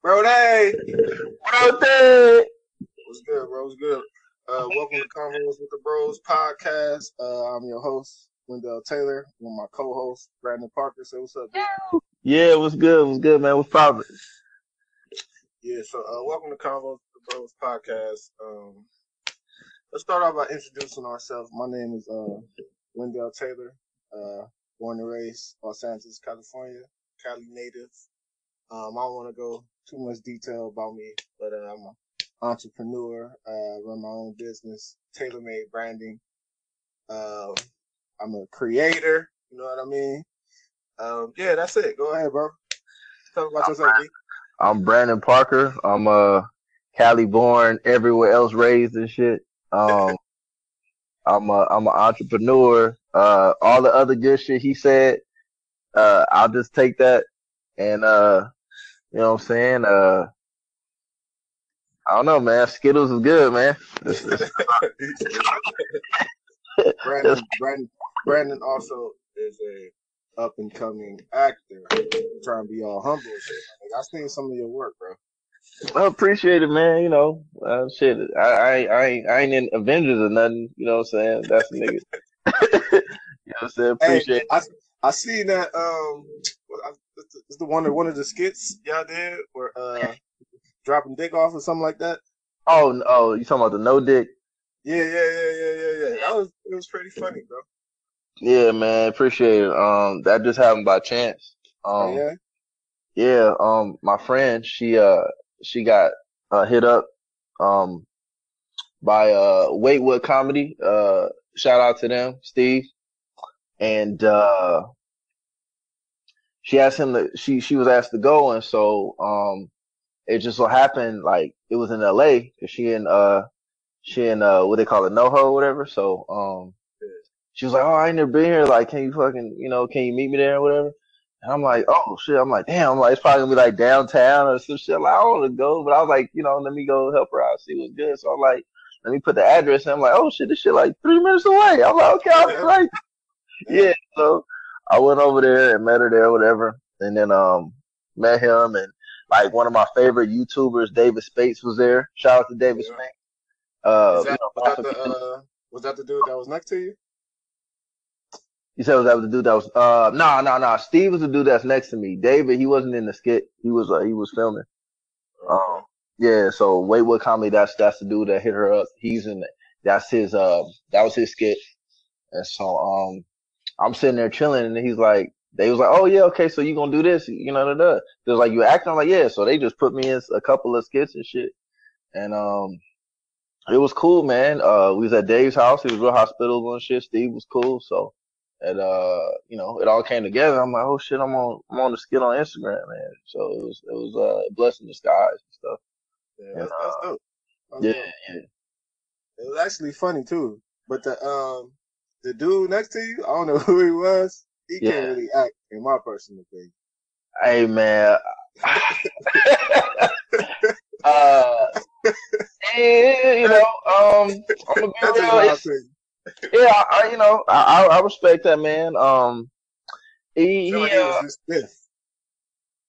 Bro, day. Bro, day. What's good, bro? What's good? Uh, welcome to Convos with the Bros podcast. Uh, I'm your host, Wendell Taylor, with my co-host, Brandon Parker. Say what's up, dude? Yeah, what's good? What's good, man? What's poppin'? Yeah, so uh, welcome to Convos with the Bros podcast. Um, let's start off by introducing ourselves. My name is uh, Wendell Taylor, uh, born and raised Los Angeles, California, Cali native. Um, I want to go too much detail about me, but uh, I'm an entrepreneur, uh, run my own business, tailor-made branding. Uh, I'm a creator, you know what I mean? Um, yeah, that's it. Go ahead, bro. Me about yourself, B. I'm Brandon Parker. I'm a Cali born, everywhere else raised and shit. Um, I'm a I'm an entrepreneur. Uh, all the other good shit he said, uh, I'll just take that and uh, you know what I'm saying. Uh, I don't know, man. Skittles is good, man. It's- it's- Brandon, Brandon, Brandon also is a up and coming actor. I'm trying to be all humble and shit. Like, I seen some of your work, bro. I appreciate it, man. You know, uh, shit. I, I, I, ain't, I ain't in Avengers or nothing. You know what I'm saying? That's the nigga. you know what I'm saying? Appreciate. Hey, I I seen that um, I- it's the- one of one of the skits y'all did where uh, dropping dick off or something like that. Oh, oh, you talking about the no dick? Yeah, yeah, yeah, yeah, yeah, yeah. That was it was pretty funny, bro. Yeah, man. Appreciate it. Um, that just happened by chance. Oh Um, yeah. yeah. Um, my friend, she uh, she got uh hit up um by uh Waitwood Comedy. Uh, shout out to them, Steve. And uh, she asked him to. She she was asked to go, and so um, it just so happened like it was in L.A. because she in uh she in uh what they call it NoHo or whatever. So um she was like, oh I ain't never been here. Like can you fucking you know can you meet me there or whatever? And I'm like, oh shit. I'm like, damn. I'm like, it's probably gonna be like downtown or some shit. I'm like, I don't want to go, but I was like, you know, let me go help her out, see what's good. So I'm like, let me put the address. And I'm like, oh shit, this shit like three minutes away. I'm like, okay, I'll be right. Yeah. So I went over there and met her there, whatever, and then um met him and like one of my favorite YouTubers, David Spates, was there. Shout out to David Yeah. Spates. Uh, Was that, you know, was that the uh, was that the dude that was next to you? You said was that was the dude that was uh no no no Steve was the dude that's next to me. David he wasn't in the skit. He was uh, he was filming. Um yeah, so Waitwood Comedy that's that's the dude that hit her up. He's in. That's his uh that was his skit. And so um I'm sitting there chilling and he's like they was like, Oh yeah, okay, so you gonna do this, you know, da, da. They was like, You acting? I'm like, Yeah, so they just put me in a couple of skits and shit. And um it was cool, man. Uh we was at Dave's house, he was real hospitable and shit. Steve was cool, so and uh, you know, it all came together. I'm like, oh shit, I'm on, I'm on the skit on Instagram, man. So it was, it was uh, a blessing in disguise and stuff. Yeah, that's, that's dope. That's Yeah, dope. yeah. It was actually funny too. But the um the dude next to you, I don't know who he was. He Yeah. can't really act, in my personal opinion. Hey, man. uh, you know, um, I'm gonna be real. Yeah, I, you know, I, I, respect that man. Um, he, he, uh, was just stiff.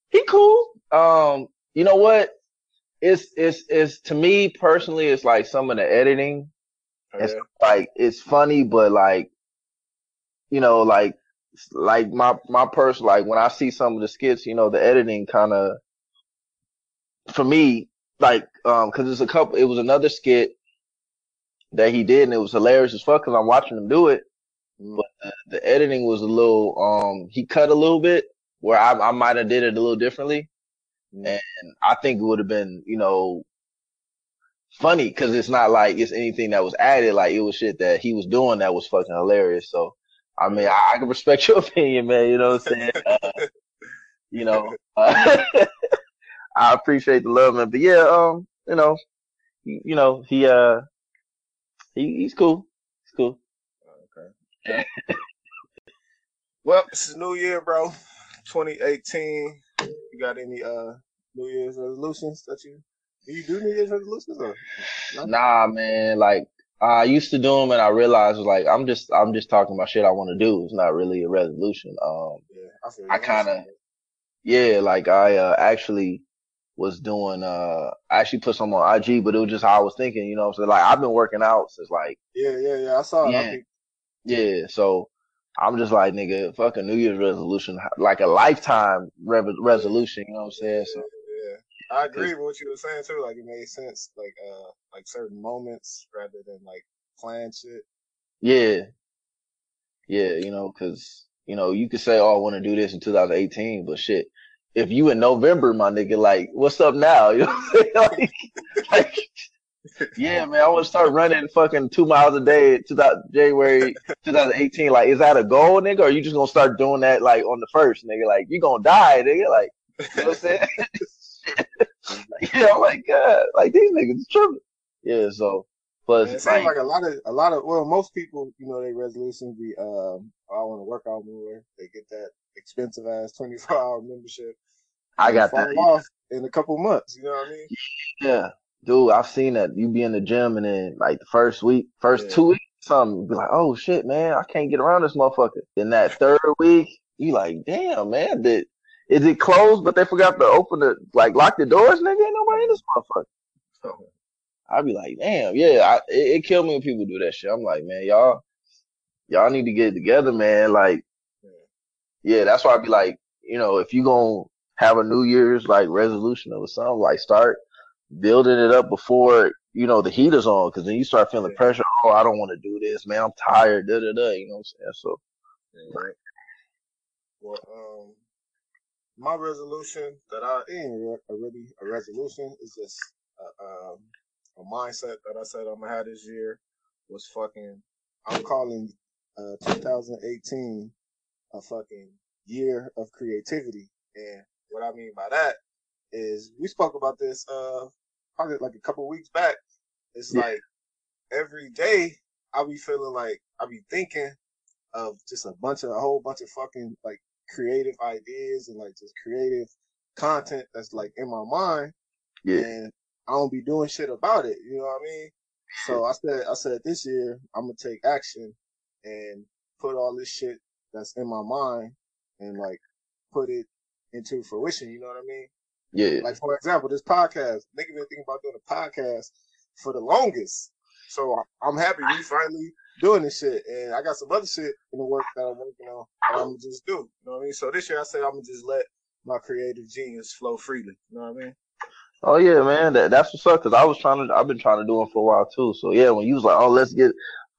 he cool. Um, you know what? It's, it's, it's to me personally, it's like some of the editing. It's Yeah. like it's funny, but like you know, like like my my person, like when I see some of the skits, you know, the editing kind of for me, like um, because it's a couple. It was another skit that he did, and it was hilarious as fuck. Because I'm watching him do it, Mm. but the, the editing was a little um, he cut a little bit where I I might have did it a little differently, Mm. and I think it would have been you know funny because it's not like it's anything that was added. Like it was shit that he was doing that was fucking hilarious. So I mean, I, I can respect your opinion, man. You know what I'm saying? Uh, you know, uh, I appreciate the love, man. But yeah, um, you know, he, you know, he uh, he he's cool. He's cool. Okay. well, it's a new year, bro. 2018. You got any uh New Year's resolutions that you you do New Year's resolutions or? Nah, man. Like I used to do them, and I realized like I'm just I'm just talking about shit I want to do. It's not really a resolution. Um, Yeah, I. I kinda- yeah, like I uh, actually was doing uh I actually put some on IG, but it was just how I was thinking, you know. So like I've been working out since like Yeah, yeah, yeah. I saw it. Yeah think, yeah. So I'm just like nigga, fucking New Year's resolution, like a lifetime re- resolution. You know what I'm saying? So. I agree with what you were saying too. Like it made sense. Like uh, like certain moments rather than like planned shit. yeah, yeah. You know, because you know you could say, oh, I want to do this in 2018, but shit. If you in November, my nigga, like, what's up now? You know what I'm saying? Like, like Yeah, man, I want to start running fucking two miles a day to that January 2018. Like, is that a goal, nigga? Or you just gonna start doing that like on the first, nigga? Like, you gonna die, nigga? Like, you know what I'm saying? yeah, I'm like, God, like these niggas tripping. Yeah, so plus it seems like, a lot of a lot of well, most people, you know, their resolutions be um, I want to work out more. They get that expensive ass twenty four hour membership. I got fall that. off in a couple months. You know what I mean? Yeah, dude, I've seen that. You be in the gym and then like the first week, first Yeah. two weeks, something be like, oh shit, man, I can't get around this motherfucker. Then that third week, you like, damn, man, did is it closed? But they forgot to open the like lock the doors, nigga. Ain't nobody in this motherfucker. So I'd be like, damn, yeah, I, it, it killed me when people do that shit. I'm like, man, y'all, y'all need to get it together, man. Like, Yeah. that's why I'd be like, you know, if you gonna have a New Year's like resolution or something, like start building it up before you know the heat is on, because then you start feeling Yeah. pressure. Oh, I don't want to do this, man. I'm tired. Da da da. You know what I'm saying? So, Yeah, right. Well, um, my resolution that I ain't re- a really a resolution is just a, um, a mindset that I said I'm gonna have this year was fucking. I'm calling uh 2018 a fucking year of creativity, and what I mean by that is we spoke about this uh probably like a couple weeks back. It's Yeah. like every day I be feeling like I be thinking of just a bunch of a whole bunch of fucking like creative ideas and like just creative content that's like in my mind yeah, and I don't be doing shit about it. You know what I mean? So I said I said this year I'm gonna take action and put all this shit that's in my mind and like put it into fruition. You know what I mean? yeah, Like for example, this podcast. Nigga been thinking about doing a podcast for the longest. So I'm happy we finally doing this shit. And I got some other shit in the work that I'm working on that I'm just do. You know what I mean? So this year I said I'm gonna just let my creative genius flow freely. You know what I mean? Oh yeah, man. That that's what's up. Cause I was trying to, I've been trying to do it for a while too. So yeah, when you was like, oh, let's get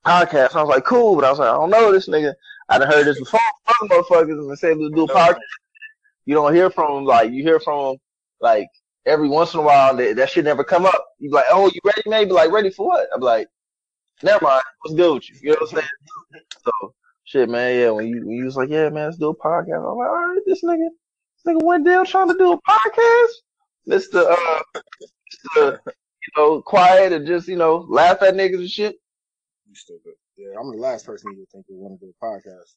podcast, I was like, cool. But I was like, I don't know this nigga. I done heard this before. Other motherfuckers and say let's do a podcast. You don't hear from them. Like you hear from them like every once in a while. That, that shit never come up. You be like, oh, you ready? Maybe like ready for what? I'm like, never mind. What's good with you? You know what I'm saying? So shit, man. Yeah, when you when you was like, yeah, man, let's do a podcast. I'm like, all right, this nigga, this nigga Wendell trying to do a podcast. Mister, uh, Mister, you know, quiet and just you know laugh at niggas and shit. You stupid. Yeah, I'm the last person you would think would want to do a podcast.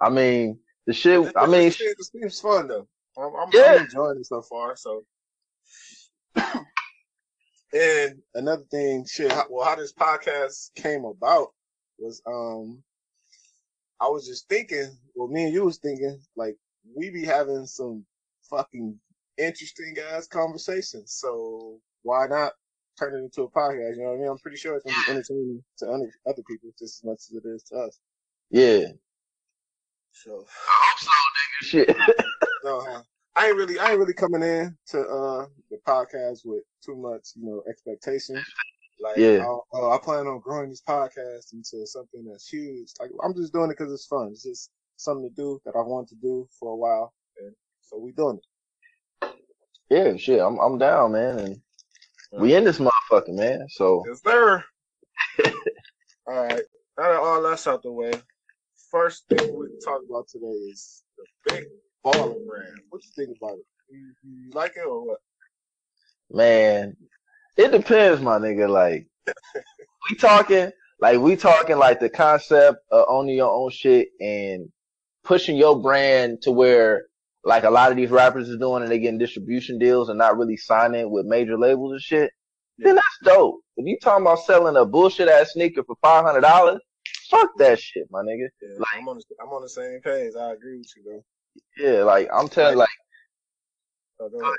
I mean, the shit. I mean, this, shit- this seems fun though. I'm, I'm, Yeah. I'm enjoying it so far. So, and another thing, shit. How, well, how this podcast came about was, um, I was just thinking. Well, me and you was thinking like we be having some fucking interesting ass conversations. So why not turn it into a podcast? You know what I mean? I'm pretty sure it's gonna be entertaining to other other people just as much as it is to us. yeah, So. I hope shit. No, uh, I ain't really, I ain't really coming in to uh the podcast with too much, you know, expectation. Like, Yeah. oh, I plan on growing this podcast into something that's huge. Like, I'm just doing it because it's fun. It's just something to do that I wanted to do for a while, and so we doing it. yeah, shit. I'm I'm down, man, and we in this motherfucker, man. So Yes, sir. all right. Now that all that's out the way, first thing we talk about today is the big brand. What you think about it? You, you like it or what? man, it depends, my nigga. Like we talking, like we talking, like the concept of owning your own shit and pushing your brand to where. Like a lot of these rappers is doing, and they getting distribution deals and not really signing with major labels and shit. then that's dope. If you talking about selling a bullshit ass sneaker for five hundred dollars, fuck that shit, my nigga. Yeah, Like- I'm on the, I'm on the same page. I agree with you, though. Yeah, like I'm telling, like Oh, go ahead.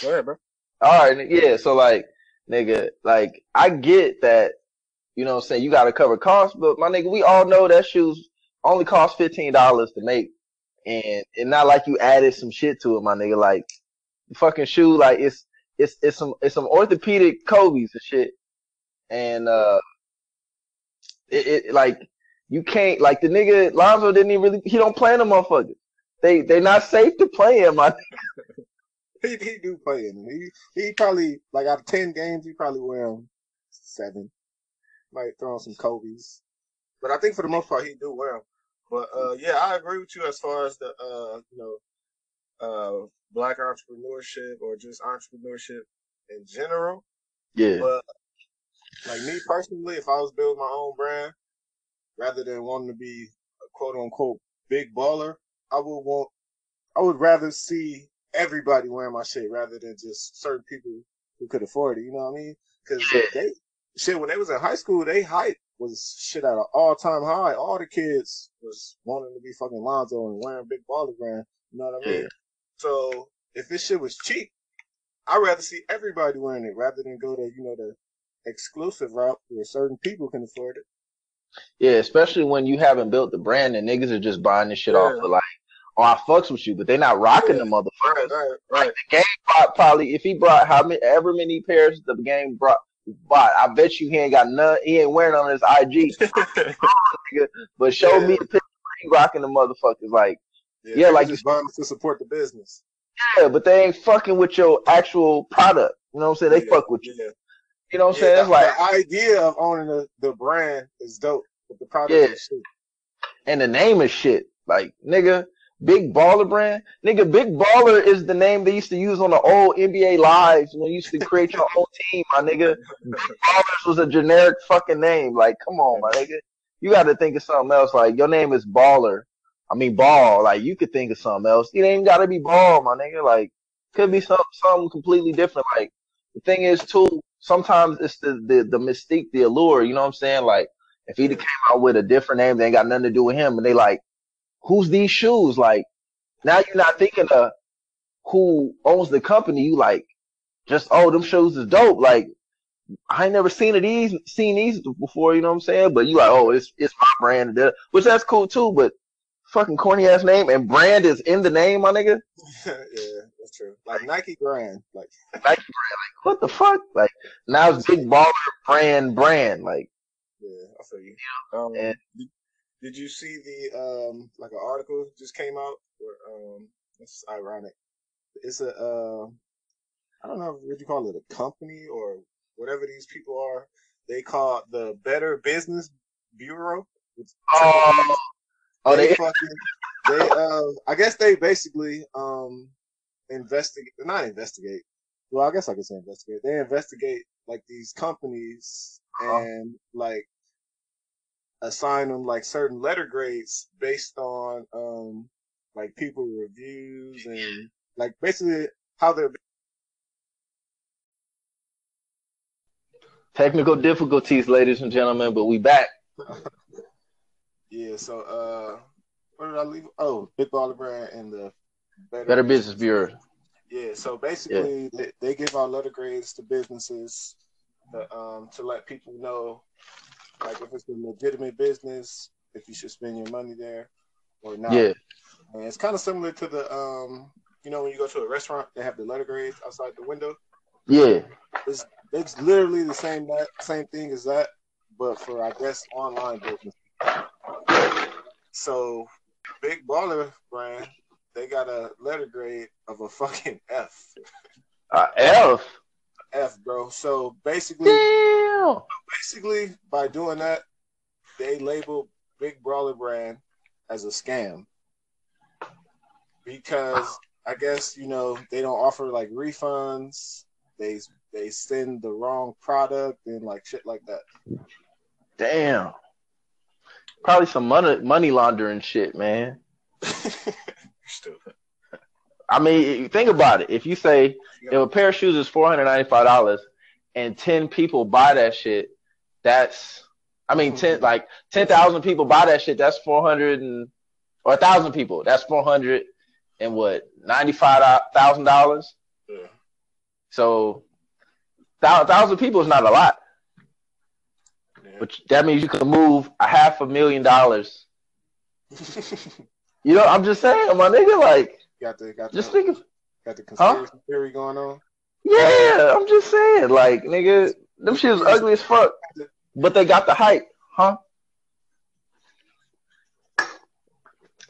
Go ahead, bro. All right, yeah. So like, nigga, like I get that, you know what I'm saying, you gotta cover costs, but my nigga, we all know that shoes only cost fifteen dollars to make. And it's not like you added some shit to it, my nigga. Like the fucking shoe, like it's it's it's some it's some orthopedic Kobe's and shit. And uh it, it like you can't like the nigga Lonzo didn't even really he don't play in the motherfuckers. They they not safe to play him, my nigga. He he do play in. He he probably like out of ten games he probably wear them seven. Might throw on some Kobe's, but I think for the most part he do wear them. But uh, yeah, I agree with you as far as the uh, you know uh, black entrepreneurship or just entrepreneurship in general. Yeah. But like me personally, if I was building my own brand, rather than wanting to be a quote unquote big baller, I would want I would rather see everybody wearing my shit rather than just certain people who could afford it. You know what I mean? Because they shit when they was in high school, they hype was shit at an all time high. All the kids was wanting to be fucking Lonzo and wearing big baller brand. You know what I mean? Yeah. So if this shit was cheap, I'd rather see everybody wearing it rather than go to you know the exclusive route where certain people can afford it. Yeah, especially when you haven't built the brand and niggas are just buying this shit off Yeah. for like, oh, I fucks with you, but they're not rocking Yeah. the motherfuckers. right, Like the game bought probably if he brought how many ever many pairs the game brought bought, I bet you he ain't got none. He ain't wearing on his IG. But show Yeah. me the picture he rocking the motherfuckers. Like yeah, like just buying to support the business. yeah, but they ain't fucking with your actual product. You know what I'm saying? They fuck with you. You know what I'm Yeah, saying? The, like the idea of owning the, the brand is dope, but the product Yeah. is shit. and the name is shit. Like nigga, Big Baller brand. Nigga, Big Baller is the name they used to use on the old NBA lives when you used to create your own team, my nigga. Big Ballers was a generic fucking name. Like, come on, my nigga. You got to think of something else. Like, your name is Baller. I mean, Ball. Like, you could think of something else. You ain't got to be Ball, my nigga. Like, could be some something completely different. Like, the thing is, too, sometimes it's the the the mystique, the allure. You know what I'm saying? Like, if he came out with a different name, they ain't got nothing to do with him, and they like, who's these shoes? Like, now you're not thinking of who owns the company. You like, just oh, them shoes is dope. Like, I ain't never seen these, seen these before. You know what I'm saying? But you like, oh, it's it's my brand, which that's cool too. But fucking corny ass name and brand is in the name, my nigga. yeah, that's true. Like Nike brand, like Nike brand, like what the fuck? Like now it's big baller brand brand. Like yeah, I feel you. Um, And- did, did you see the um like an article just came out? Where, um, it's ironic. It's a uh, I don't know what you call it, a company or whatever these people are. They call it the Better Business Bureau. Oh, oh they they fucking they uh I guess they basically um investigate not investigate. Well, I guess I could say investigate. They investigate like these companies Uh-huh. and like assign them like certain letter grades based on um like people reviews and like basically how they're technical difficulties, ladies and gentlemen, but we back. yeah so uh where did I leave oh Big Baller Brand and the Better Business Bureau. Yeah, so basically they, they give out letter grades to businesses to, um, to let people know like if it's a legitimate business, if you should spend your money there or not. Yeah, And it's kind of similar to the um, you know when you go to a restaurant, they have the letter grades outside the window. yeah. It's it's literally the same that same thing as that, but for I guess online business. So Big Baller brand, they got a letter grade of a fucking F. Uh, F. F, bro. So basically, Damn. basically by doing that, they label Big Baller brand as a scam because I guess you know they don't offer like refunds. They they send the wrong product and like shit like that. Damn. Probably some money money laundering shit, man. Stupid. I mean, think about it. If you say if a pair of shoes is four hundred ninety five dollars and ten people buy that shit, that's I mean ten hmm. like ten thousand people buy that shit. That's four hundred and or a thousand people. That's four hundred and what ninety five thousand dollars. So thousand people is not a lot, Yeah. but that means you can move a half a million dollars. You know, I'm just saying, my nigga, like, got the got just the, think of, got the conspiracy theory going on. yeah, I'm just saying, like, nigga, them shit is ugly as fuck, but they got the hype, huh?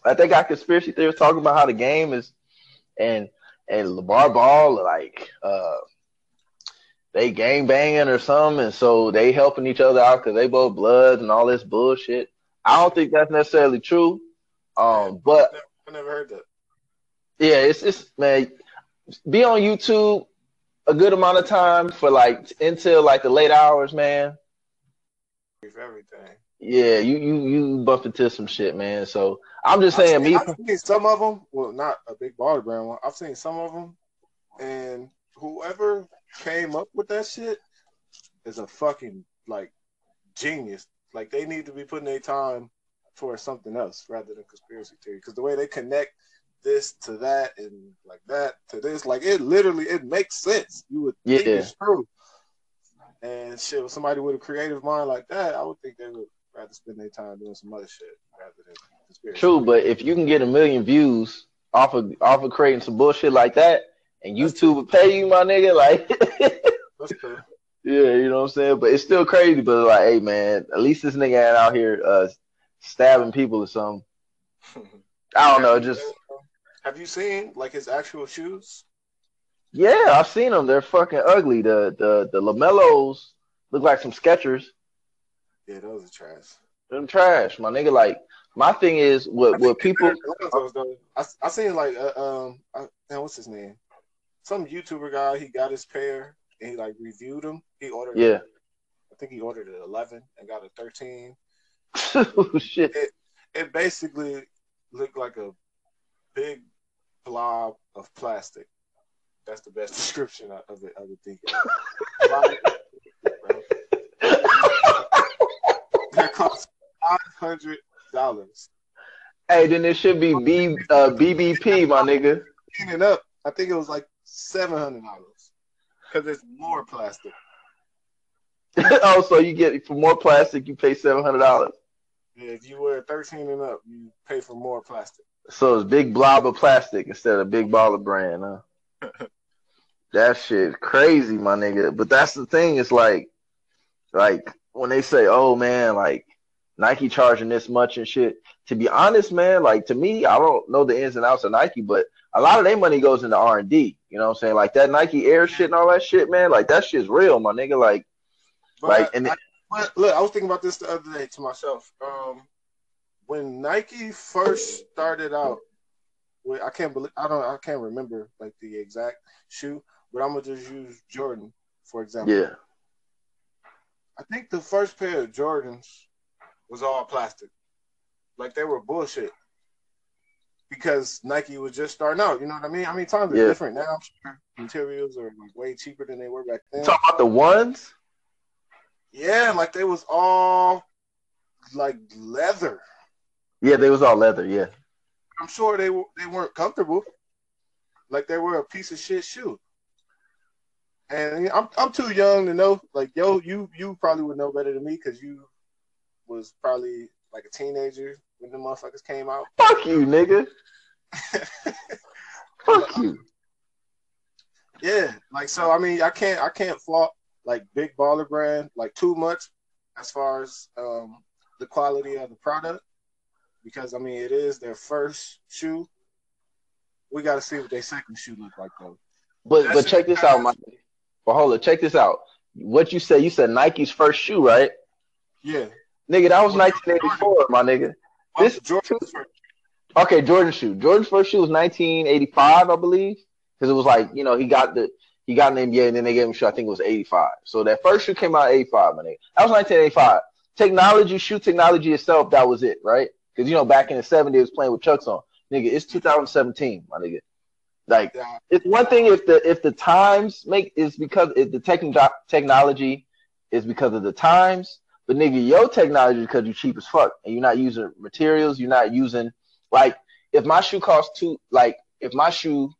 Like they got conspiracy theorists talking about how the game is, and and LaVar Ball like uh they gang banging or something, and so they helping each other out because they both bloods and all this bullshit. I don't think that's necessarily true, um, but I never heard that. yeah, it's it's man, be on YouTube a good amount of time for like until like the late hours, man. For everything. Yeah, you you you bump into some shit, man. So I'm just saying, I've me. I've seen some of them. Well, not a big baller brand one. I've seen some of them, and whoever came up with that shit is a fucking like genius. Like they need to be putting their time towards something else rather than conspiracy theory. Because the way they connect this to that and like that to this, like it literally it makes sense. You would think Yeah. it's true. And shit, with somebody with a creative mind like that, I would think they would rather spend their time doing some other shit rather than conspiracy. True, but if you can get a million views off of off of creating some bullshit like that, and YouTube would pay you, my nigga, like That's true. yeah, you know what I'm saying. But it's still crazy. But like, hey, man, at least this nigga ain't out here uh stabbing people or something. I don't know, just Have you seen like his actual shoes? yeah, I've seen them. They're fucking ugly. The the the LaMelos look like some Skechers. Yeah, those are trash. Them trash, my nigga. Like my thing is, what what people I, I seen like uh, um, I, man, what's his name? Some YouTuber guy. He got his pair and he like reviewed them. He ordered. yeah. I think he ordered an 11 and got a 13. Shit. It basically looked like a big blob of plastic. That's the best description of it. I would think. that cost five hundred dollars. Hey, then it should be B uh, BBP, my nigga. Cleaning up, I think it was like seven hundred dollars because it's more plastic. oh, so you get for more plastic, you pay seven hundred dollars. Yeah, if you wear thirteen and up, you pay for more plastic. So it's big blob of plastic instead of big ball of brand, huh? that shit crazy, my nigga. But that's the thing. It's like, like when they say, "Oh man, like Nike charging this much and shit." To be honest, man, like to me, I don't know the ins and outs of Nike, but a lot of their money goes into R and D. You know what I'm saying? Like that Nike Air shit and all that shit, man. Like that shit's real, my nigga. Like, But like, and I, but look, I was thinking about this the other day to myself. Um, when Nike first started out, with, I can't believe I don't I can't remember like the exact shoe, but I'm gonna just use Jordan for example. yeah, I think the first pair of Jordans was all plastic. Like they were bullshit. Because Nike was just starting out, you know what I mean? I mean times are Yeah. different now. Materials are like way cheaper than they were back then. talk about the ones. Yeah, like they was all like leather. Yeah, they was all leather. Yeah, I'm sure they were they weren't comfortable. Like they were a piece of shit shoe. And I'm I'm too young to know. Like yo, you you probably would know better than me because you was probably like a teenager when the motherfuckers came out. fuck you, nigga. Fuck you. Yeah, like so. I mean, I can't I can't fault like Big Baller Brand like too much as far as um, the quality of the product because I mean it is their first shoe. We got to see what their second shoe look like though. But That's but check this out, my. But hold on, check this out. What you said? You said Nike's first shoe, right? Yeah, Nigga, that was 1984, my nigga. This- is Jordan's first. Okay, Jordan shoe. Jordan's first shoe was 1985, I believe, because it was like you know he got the he got an NBA and then they gave him a shoe. I think it was 85. So that first shoe came out 85, my nigga. That was 1985. Technology, shoe technology itself, that was it, right? Because you know back in the 70s, it was playing with Chucks on. Nigga, it's 2017, my nigga. Like it's one thing if the if the times make is because if the techn- technology is because of the times, but nigga, your technology is because you're cheap as fuck and you're not using materials, you're not using like if my shoe costs two like if my shoe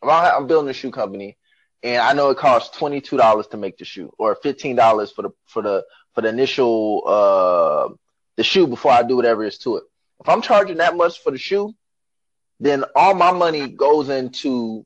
if I'm building a shoe company and I know it costs twenty two dollars to make the shoe, or fifteen dollars for the for the for the initial uh the shoe before I do whatever is to it. If I'm charging that much for the shoe, then all my money goes into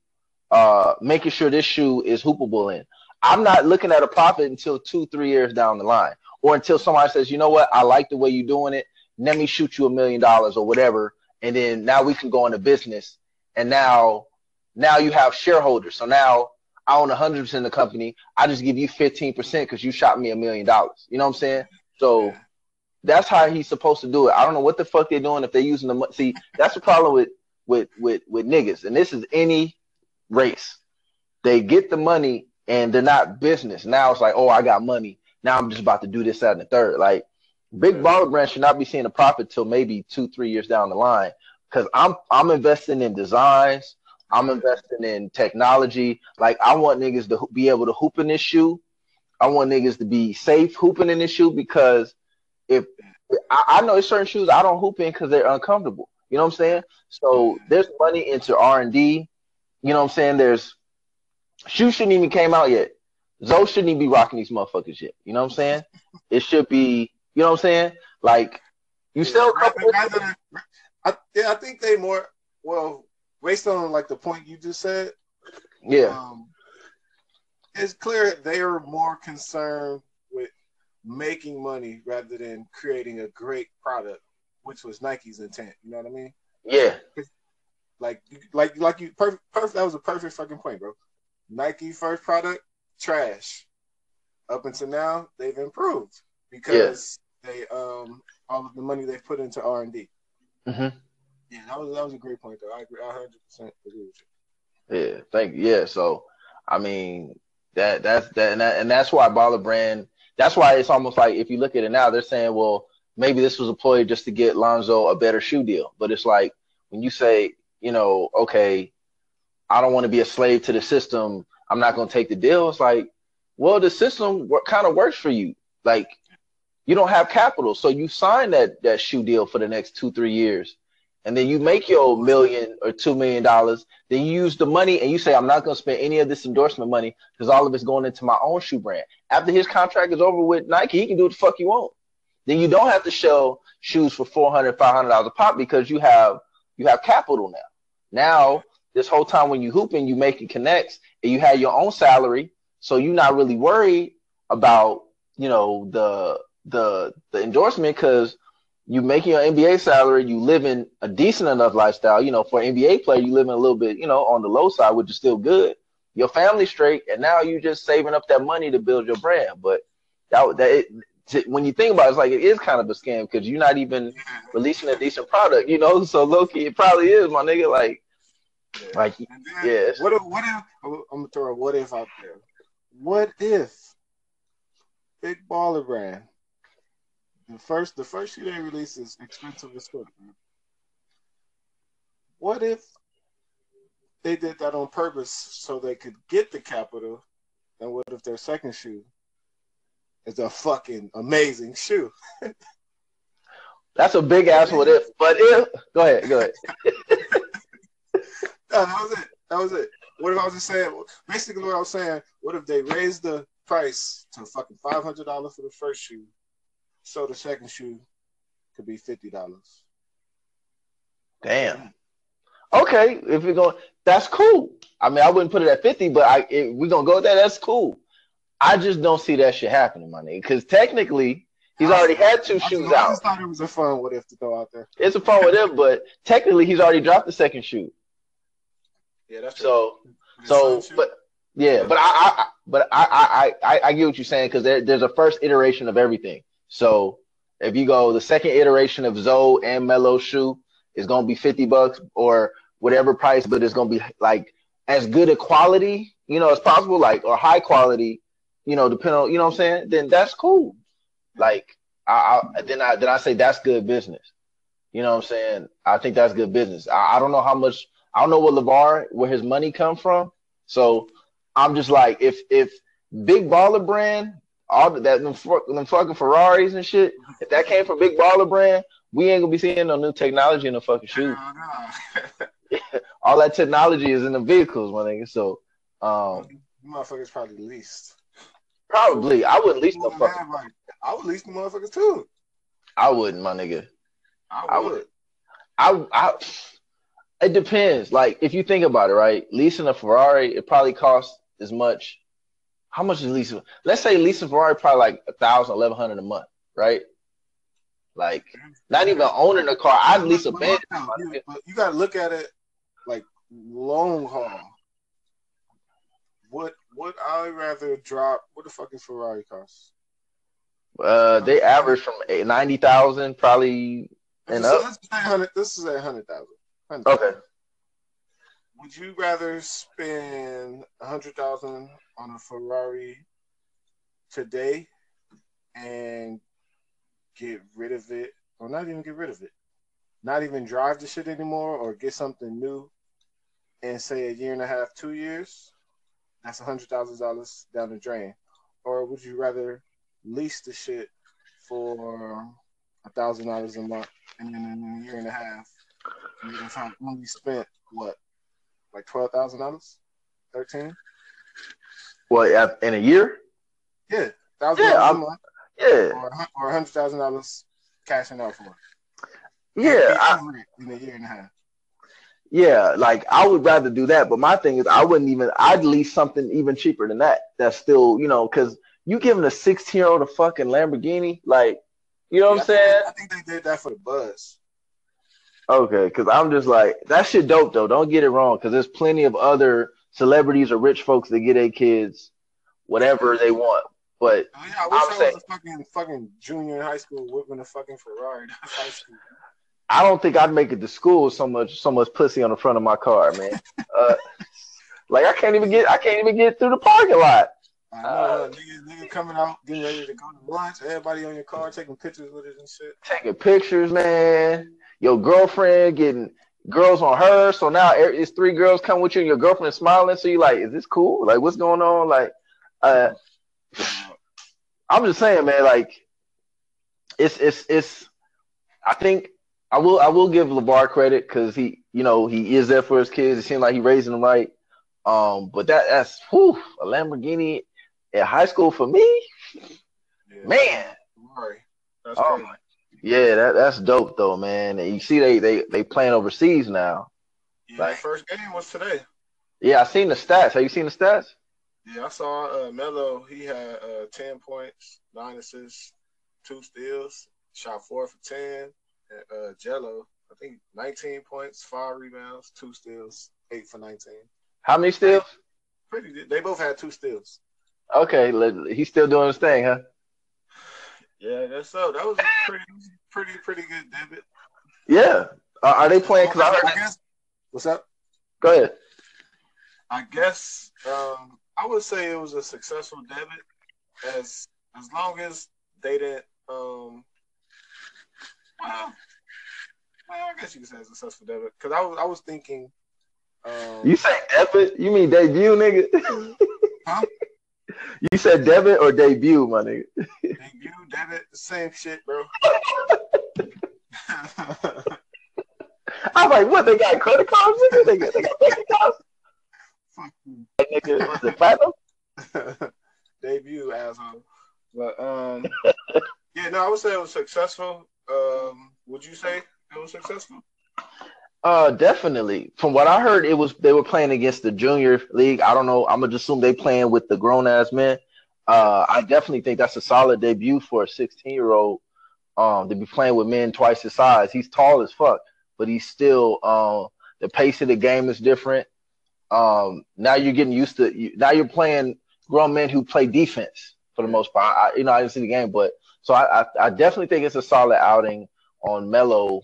uh making sure this shoe is hoopable in. I'm not looking at a profit until two, three years down the line, or until somebody says, you know what, I like the way you're doing it. Let me shoot you a million dollars or whatever, and then now we can go into business. And now, now you have shareholders. So now I own 100% of the company. I just give you 15% because you shot me a million dollars. You know what I'm saying? So that's how he's supposed to do it. I don't know what the fuck they're doing if they're using the money. see. That's the problem with with with with niggas, and this is any race. They get the money and they're not business. Now it's like, oh, I got money. Now I'm just about to do this, that, and the third. Like big baller brand should not be seeing a profit till maybe two, three years down the line. Because I'm I'm investing in designs. I'm investing in technology. Like I want niggas to be able to hoop in this shoe. I want niggas to be safe hooping in this shoe because if I, I know certain shoes I don't hoop in because they're uncomfortable. You know what I'm saying? So mm-hmm. there's money into R and D. You know what I'm saying? There's shoes shouldn't even came out yet. Zoe shouldn't even be rocking these motherfuckers yet. You know what I'm saying? It should be. You know what I'm saying? Like you yeah, sell a couple. I, yeah, I think they more well based on like the point you just said. Yeah. Um, it's clear they are more concerned with making money rather than creating a great product, which was Nike's intent. You know what I mean? Yeah. Like, like, like you perfect. Perfect. That was a perfect fucking point, bro. Nike first product trash. Up until now, they've improved because yeah. they um all of the money they've put into R and D. Mm-hmm. Yeah, that was that was a great point though. I agree. I hundred percent agree with you. Yeah, thank you. Yeah, so I mean that that's that and, that and that's why Baller Brand. That's why it's almost like if you look at it now, they're saying, well, maybe this was a ploy just to get Lonzo a better shoe deal. But it's like when you say, you know, okay, I don't want to be a slave to the system. I'm not going to take the deal. It's like, well, the system what kind of works for you. Like, you don't have capital, so you sign that that shoe deal for the next two three years, and then you make your million or two million dollars. Then you use the money and you say, I'm not going to spend any of this endorsement money because all of it's going into my own shoe brand. After his contract is over with Nike, he can do what the fuck he want. Then you don't have to sell shoes for 400 500 dollars a pop because you have you have capital now. Now this whole time when you hooping, you making connects and you have your own salary, so you're not really worried about you know the the the endorsement because you making your NBA salary, you living a decent enough lifestyle. You know, for an NBA player, you living a little bit, you know, on the low side, which is still good. Your family straight, and now you just saving up that money to build your brand. But that that it, to, when you think about it, it's like it is kind of a scam because you're not even releasing a decent product, you know. So Loki, it probably is, my nigga. Like yeah. Like, yeah. What if? What if? Oh, I'm gonna throw a what if out there. What if Big Baller Brand the first the first shoe they release is expensive as fuck. What if they did that on purpose so they could get the capital? And what if their second shoe is a fucking amazing shoe? That's a big ass what if. But if go ahead, go ahead. no, that was it. That was it. What if I was just saying? Basically, what I was saying. What if they raised the price to fucking five hundred dollars for the first shoe, so the second shoe could be fifty dollars? Damn. Okay, if you're going, that's cool. I mean, I wouldn't put it at fifty, but I if we're gonna go there. That's cool. I just don't see that shit happening, my nigga. Because technically, he's already had two I shoes out. I just thought it was a fun what if to throw out there. It's a fun what if, but technically, he's already dropped the second shoe. Yeah, that's so. So, but yeah, but I, I but I, I, I, I get what you're saying because there, there's a first iteration of everything. So if you go the second iteration of Zoe and Melo shoe is gonna be 50 bucks or whatever price, but it's gonna be like as good a quality, you know, as possible, like or high quality, you know, depending on you know what I'm saying, then that's cool. Like I, I then I then I say that's good business. You know what I'm saying? I think that's good business. I, I don't know how much I don't know what LaVar where his money come from. So I'm just like, if if Big Baller Brand, all that them, them fucking Ferraris and shit, if that came from Big Baller Brand, we ain't gonna be seeing no new technology in the fucking shoes. all that technology is in the vehicles, my nigga. So, um, motherfuckers probably leased. Probably. I would lease the fuck. Like, I would lease the motherfuckers too. I wouldn't, my nigga. I I would. would. I, I, it depends. Like, if you think about it, right? Leasing a Ferrari, it probably costs as much. How much is leasing? Let's say leasing a Ferrari probably like a thousand, eleven hundred a month, right? Like, not even owning a car. I'd lease a Benz. you, you gotta look at it like long haul. What would I'd rather drop? What the fuck is Ferrari cost? Uh, they average from eight- 90,000 probably. And so up? let's say hundred. This is at hundred thousand. Okay. Would you rather spend a hundred thousand on a Ferrari today and get rid of it, or not even get rid of it, not even drive the shit anymore, or get something new, and say a year and a half, two years? That's a hundred thousand dollars down the drain. Or would you rather lease the shit for a thousand dollars a month, and then in a year and a half, gonna have only spent what, like twelve thousand dollars, thirteen? Well, in a year? Yeah, thousand Yeah, dollars a I'm- month, Yeah. or hundred thousand dollars cashing out for it. Yeah. I, in a year and a half. yeah. Like, I would rather do that. But my thing is, I wouldn't even, I'd lease something even cheaper than that. That's still, you know, because you giving a 16 year old a fucking Lamborghini, like, you know what I'm Yeah, I think- saying? I think they did that for the buzz. Okay, because I'm just like that shit dope though. Don't get it wrong, because there's plenty of other celebrities or rich folks that get their kids whatever they want. But Oh, yeah, I wish I'm I saying- was a fucking fucking junior in high school whipping a fucking Ferrari. That's high school. I don't think I'd make it to school so much so much pussy on the front of my car, man. uh, like I can't even get I can't even get through the parking lot. I know, uh, nigga, nigga coming out, getting ready to go to lunch. Everybody on your car taking pictures with it and shit. Taking pictures, man. Your girlfriend getting girls on her. So now it's three girls come with you and your girlfriend smiling. So you're like, is this cool? Like what's going on? Like uh I'm just saying, man, like it's it's it's I think I will I will give LaVar credit because he you know he is there for his kids. It seems like he raising them right. Um, but that that's whew, a Lamborghini at high school for me, Yeah. man. Ferrari. That's Oh, crazy. Yeah, that that's dope though, man. And you see they they they playing overseas now. Yeah, like- first game was today. Yeah, I seen the stats. Have you seen the stats? Yeah, I saw uh, Melo. He had uh, ten points, nine assists, two steals, shot four for ten. And, uh, Gelo, I think nineteen points, five rebounds, two steals, eight for nineteen. How many steals? Pretty. They both had two steals. Okay, he's still doing his thing, huh? Yeah, that's so. That was a pretty, pretty, pretty good debut. Yeah. Uh, are they playing? Because I heard. I guess. What's up? Go ahead. I guess um, I would say it was a successful debut, as as long as they didn't. Um, well, well, I guess you could say a successful debut because I was I was thinking. Um, You say debut? You mean debut, nigga? Huh? You said debit or debut, my nigga? Debut debut, the same shit, bro. I'm like, what? They got credit cards, nigga? They got, they got credit cards, Fuck you. nigga? Was it platinum? debut asshole. But um, yeah, no, I would say it was successful. Um, would you say it was successful? Uh, definitely. From what I heard, it was they were playing against the junior league. I don't know. I'm gonna just assume they playing with the grown ass men. Uh, I definitely think that's a solid debut for a 16 year old. Um, to be playing with men twice his size. He's tall as fuck, but he's still um the pace of the game is different. Um, now you're getting used to. You, now you're playing grown men who play defense for the most part. I, you know, I didn't see the game, but so I, I, I definitely think it's a solid outing on Melo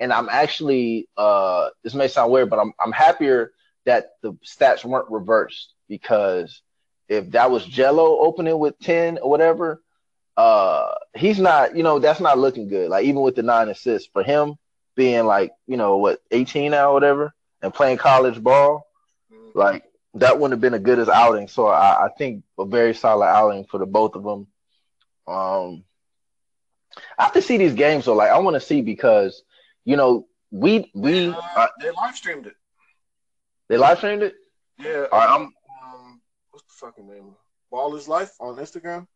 and I'm actually uh this may sound weird, but I'm I'm happier that the stats weren't reversed because if that was Gelo opening with 10 or whatever, uh he's not, you know, that's not looking good. Like even with the nine assists for him being like, you know, what, 18 now or whatever and playing college ball, like that wouldn't have been a good as outing. So I, I think a very solid outing for the both of them. Um I have to see these games though. Like I want to see because you know, we we Uh, uh, they live streamed it. they live streamed it. Yeah. All right, I'm fucking name? Baller's Life on Instagram.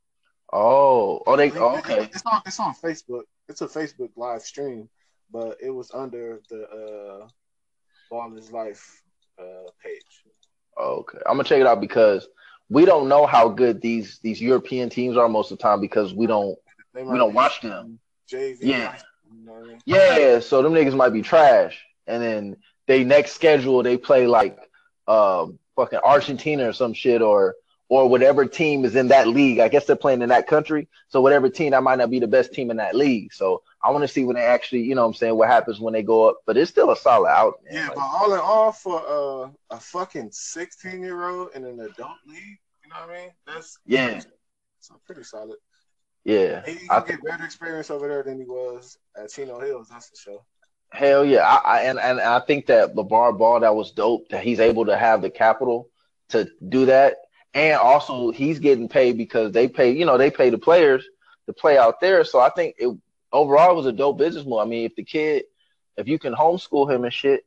Oh, oh, they oh, okay. It's on it's on Facebook. It's a Facebook live stream, but it was under the uh Baller's Life uh page. Okay, I'm gonna check it out because we don't know how good these these European teams are most of the time because we don't we don't watch them. JV, Yeah. you know I mean? Yeah, so them niggas might be trash, and then they next schedule they play like um fucking Argentina or some shit or or whatever team is in that league. I guess they're playing in that country, so whatever team that might not be the best team in that league. So I want to see when they actually, you know, what I'm saying what happens when they go up. But it's still a solid out. Man. Yeah, Like, but all in all, for uh, a fucking sixteen year old in an adult league, you know what I mean? That's Yeah. So pretty solid. yeah, He I gonna get better experience over there than he was at Chino Hills. That's for sure. Hell yeah. I, I and, and I think that LaVar Ball that was dope that he's able to have the capital to do that. And also he's getting paid because they pay, you know, they pay the players to play out there. So I think it overall it was a dope business move. I mean, if the kid, if you can homeschool him and shit,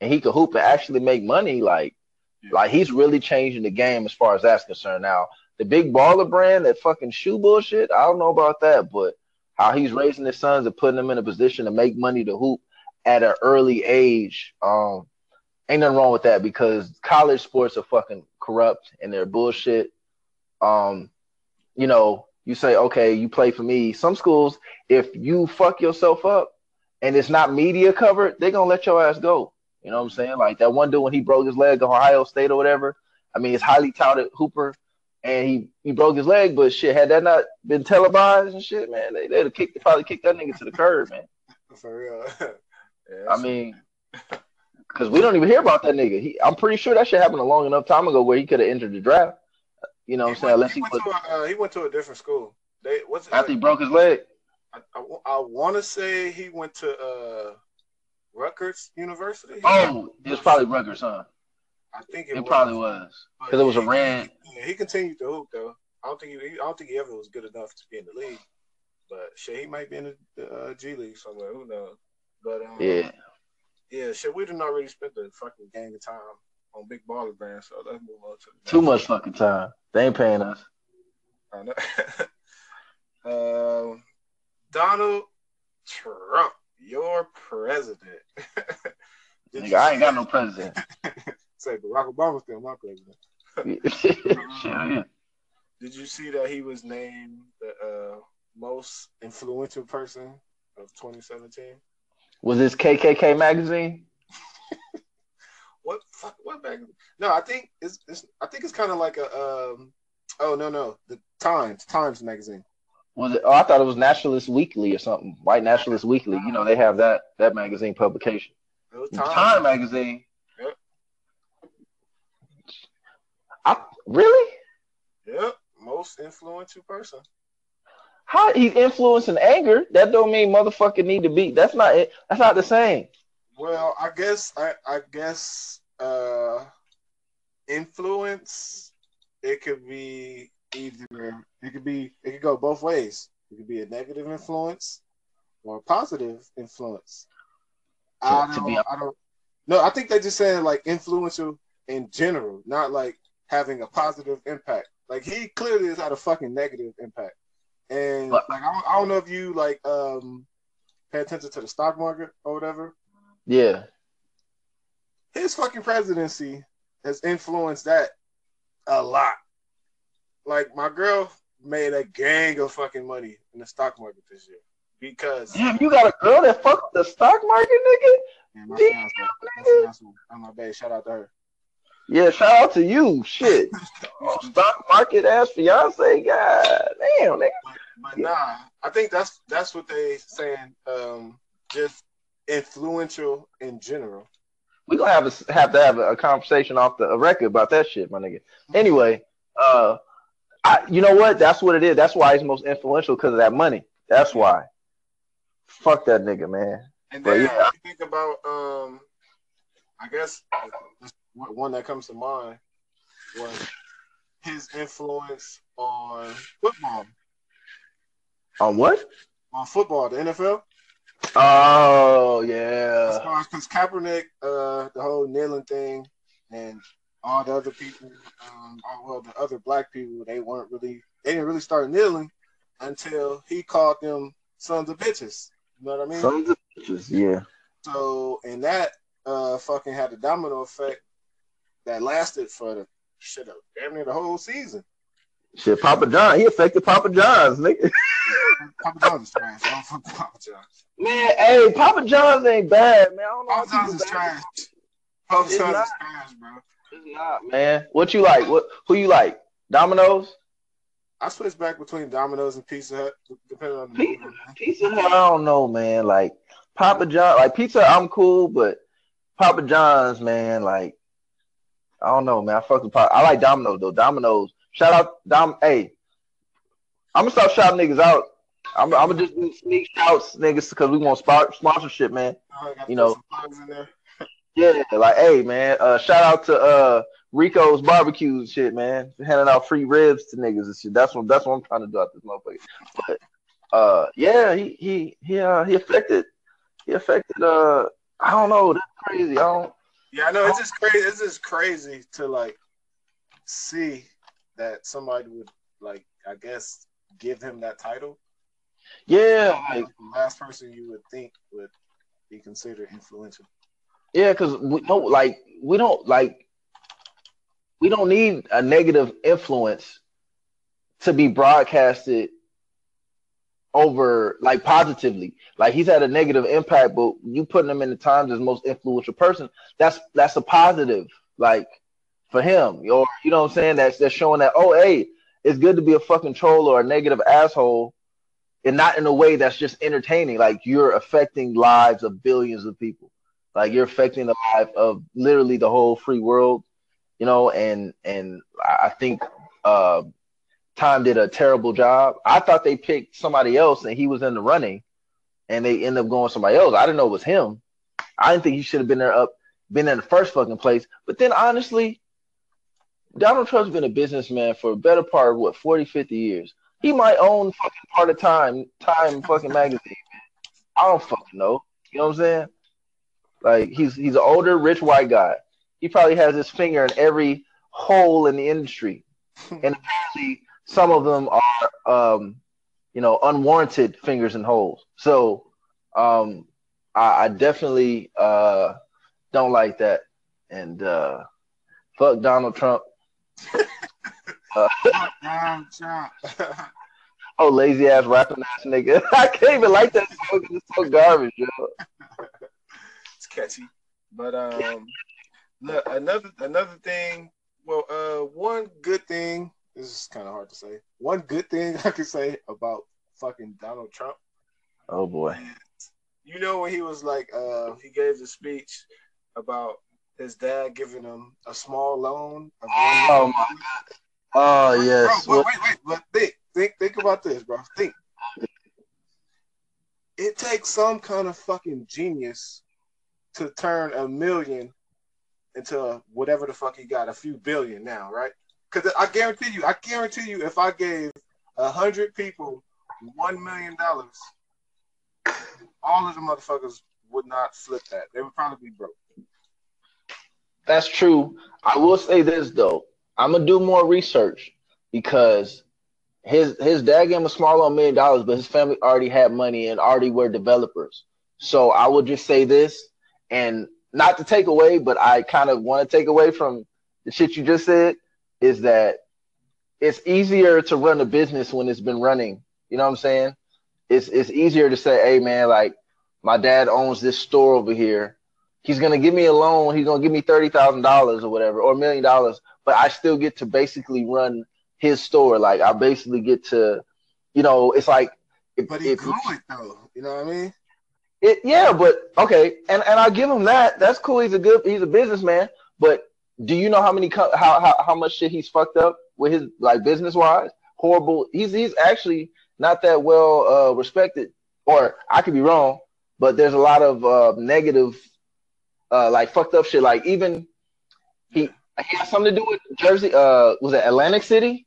and he can hoop and actually make money, like, Yeah. like he's really changing the game as far as that's concerned. Now, the big baller brand, that fucking shoe bullshit, I don't know about that, but how he's raising his sons and putting them in a position to make money to hoop at an early age, um, ain't nothing wrong with that because college sports are fucking corrupt and they're bullshit. Um, you know, you say, okay, you play for me. Some schools, if you fuck yourself up and it's not media covered, they're gonna let your ass go. You know what I'm saying? Like that one dude when he broke his leg at Ohio State or whatever. I mean, it's highly touted hooper, and he he broke his leg, but shit, had that not been televised and shit, man, they they'd have kicked probably kicked that nigga to the curb, man. For real. yeah, I mean, because we don't even hear about that nigga. He, I'm pretty sure that shit happened a long enough time ago where he could have entered the draft. You know what I'm saying? Unless he went, was to a, uh, he went to a different school. They what's after he broke his leg. I, I, want to say he went to uh, Rutgers University. Oh, it was probably Rutgers, huh? I think it, It was. probably was because it was a he- ran. Yeah, he continued to hoop though. I don't think he, I don't think he ever was good enough to be in the league. But shit, he might be in the, the uh, G League somewhere. Who knows? But um, Yeah, yeah, shit. We didn't already spent the fucking gang of time on Big Baller Brand, so let's move on to too much fucking time. They ain't paying us. I know. um, Donald Trump, your president. Nigga, I ain't got no president. say Barack Obama's still my president. Yeah. Did you see that he was named the uh, most influential person of 2017? Was this KKK magazine? What fuck? What back? No, I think it's, it's I think it's kind of like a um. Oh no no the Times Times magazine. Was it? Oh, I thought it was Nationalist Weekly or something. White Nationalist Weekly. You know they have that that magazine publication. It was Time, Times. magazine. Yep. I really? Yep, most influential person. How he's influencing anger? That don't mean motherfucker need to be. That's not it. That's not the same. Well, I guess I I guess uh influence it could be either it could be it could go both ways. It could be a negative influence or a positive influence. I To- to don't, be- I don't no, I think they just saying like influential in general, not like having a positive impact. Like he clearly has had a fucking negative impact. And But- like I don't, I don't know if you like um pay attention to the stock market or whatever Yeah. his fucking presidency has influenced that a lot. Like my girl made a gang of fucking money in the stock market this year because Damn, you got a girl that fucked the stock market, nigga? Damn, fiance, my I'm my babe. Shout out to her. Yeah, shout out to you. Shit. Stock market ass fiance. God damn, nigga. But nah, I think that's that's what they saying. Um, just influential in general. We gonna have a, have to have a, a conversation off the a record about that shit, my nigga. Anyway, uh, I you know what? That's what it is. That's why he's most influential because of that money. That's why. Fuck that nigga, man. And But then yeah. you think about, um, I guess one that comes to mind was his influence on football. On what? On football, the NFL. Oh yeah. as because Kaepernick, uh, the whole kneeling thing, and all the other people, um, well, the other black people, they weren't really, they didn't really start kneeling until he called them sons of bitches. You know what I mean? Sons of bitches, yeah. So, and that uh fucking had a domino effect that lasted for the shit up damn near the whole season. Shit, Papa John, he affected Papa John's, nigga. Papa John's trash. I don't fuck Papa John's. Man, hey, Papa John's ain't bad, man. I don't know Papa John's is trash. Papa John's is trash, bro. It's not, man. What you like? What who you like? Domino's? I switch back between Domino's and Pizza Hut, depending on the Pizza, movie, Pizza Hut. I don't know, man. Like Papa John, like pizza, I'm cool, but Papa John's, man, like I don't know, man. I fuck with Papa. I like Domino's though. Domino's. Shout out Dom. Hey, I'm gonna stop shouting niggas out. I'm, I'm gonna just do sneak shouts, niggas, because we want sponsorship, man. Oh, you know. Yeah, like hey man, uh, shout out to uh Rico's barbecue shit, man. Handing out free ribs to niggas and shit. That's what that's what I'm trying to do out this motherfucker. But uh yeah, he he he uh he affected he affected uh I don't know, that's crazy. I don't Yeah, I know it's oh. just crazy it's just crazy to like see that somebody would like I guess give him that title. Yeah, like, the last person you would think would be considered influential. Yeah, because we don't like we don't like we don't need a negative influence to be broadcasted over like positively. Like he's had a negative impact, but you putting him in the times as most influential person, that's that's a positive, like for him. Or you know what I'm saying? That's that's showing that, oh hey, it's good to be a fucking troll or a negative asshole and not in a way that's just entertaining. Like you're affecting lives of billions of people. Like you're affecting the life of literally the whole free world, you know. And and I think uh, Time did a terrible job. I thought they picked somebody else and he was in the running, and they end up going somebody else. I didn't know it was him. I didn't think he should have been there up, been in the first fucking place. But then honestly, Donald Trump's been a businessman for a better part of what 40, 50 years. He might own fucking part of Time, Time fucking magazine. I don't fucking know. You know what I'm saying? Like he's he's an older, rich white guy. He probably has his finger in every hole in the industry, and apparently some of them are, um, you know, unwarranted fingers and holes. So, um, I, I definitely uh, don't like that, and uh, fuck Donald Trump. uh, oh, lazy ass rapping ass nigga! I can't even like that song. It's so garbage, yo it's catchy. But um, look, another another thing. Well, uh, one good thing. This is kind of hard to say. One good thing I can say about fucking Donald Trump. Oh boy. You know when he was like, uh, he gave the speech about his dad giving him a small loan. oh my god. Oh yes. Bro, wait, wait, wait. But think, think, think about this, bro. Think. It takes some kind of fucking genius to turn a million into whatever the fuck he got, a few billion now, right? Because I guarantee you, I guarantee you, if I gave a hundred people one million dollars, all of the motherfuckers would not flip that. They would probably be broke. That's true. I will say this though. I'm gonna do more research because his his dad gave him a small million dollars, but his family already had money and already were developers. So I will just say this: and not to take away, but I kind of want to take away from the shit you just said is that it's easier to run a business when it's been running. You know what I'm saying? It's it's easier to say, hey man, like my dad owns this store over here. He's gonna give me a loan. He's gonna give me thirty thousand dollars or whatever, or a million dollars. But I still get to basically run his store. Like I basically get to, you know, it's like. If, but he grew it though. You know what I mean? It, yeah, but okay, and and I give him that. That's cool. He's a good. He's a businessman. But do you know how many how how, how much shit he's fucked up with his like business wise? Horrible. He's he's actually not that well uh, respected, or I could be wrong. But there's a lot of uh, negative, uh, like fucked up shit. Like even he he had something to do with Jersey. Uh, was it Atlantic City?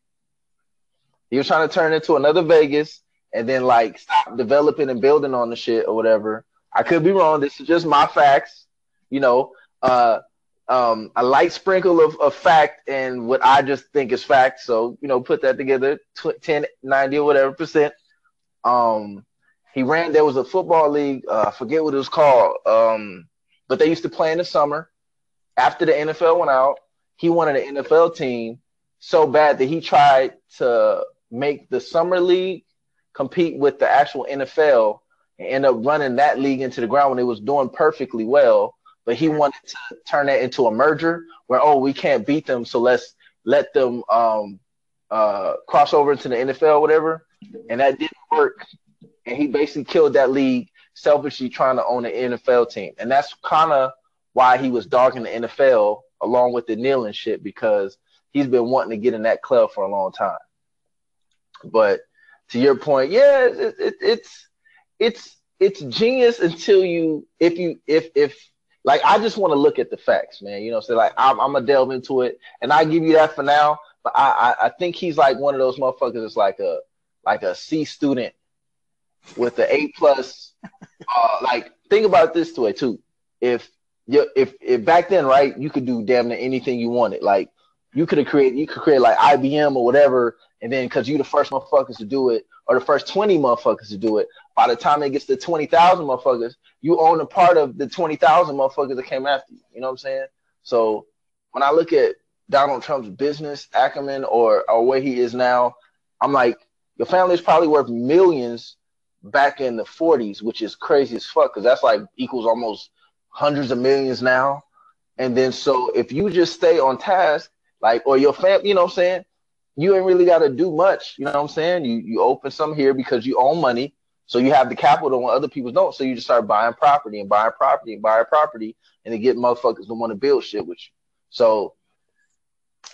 He was trying to turn into another Vegas and then like stop developing and building on the shit or whatever. I could be wrong. This is just my facts. You know, uh, um, a light sprinkle of, of fact and what I just think is fact. So, you know, put that together, tw- 10, 90 or whatever percent. Um, he ran, there was a football league, uh, I forget what it was called, um, but they used to play in the summer. After the NFL went out, he wanted an NFL team so bad that he tried to make the summer league compete with the actual NFL and end up running that league into the ground when it was doing perfectly well. But he wanted to turn that into a merger where oh we can't beat them, so let's let them um, uh, cross over into the NFL, whatever. And that didn't work. And he basically killed that league selfishly trying to own an NFL team. And that's kind of why he was dogging the NFL along with the kneeling shit because he's been wanting to get in that club for a long time. But to your point, yeah, it, it, it's it's it's genius until you if you if if like I just want to look at the facts, man. You know, so like I'm, I'm gonna delve into it, and I give you that for now. But I, I I think he's like one of those motherfuckers. That's like a like a C student with the A plus. uh, like think about this way too. If you if if back then, right, you could do damn near anything you wanted. Like you could have created, you could create like IBM or whatever, and then because you're the first motherfuckers to do it, or the first 20 motherfuckers to do it, by the time it gets to 20,000 motherfuckers, you own a part of the 20,000 motherfuckers that came after you. You know what I'm saying? So when I look at Donald Trump's business acumen or, or where he is now, I'm like, your family is probably worth millions back in the 40s, which is crazy as fuck because that's like equals almost hundreds of millions now. And then so if you just stay on task, like or your family, you know what I'm saying? You ain't really got to do much. You know what I'm saying? You you open some here because you own money, so you have the capital when other people don't. So you just start buying property and buying property and buying property, and they get motherfuckers to want to build shit with you. So,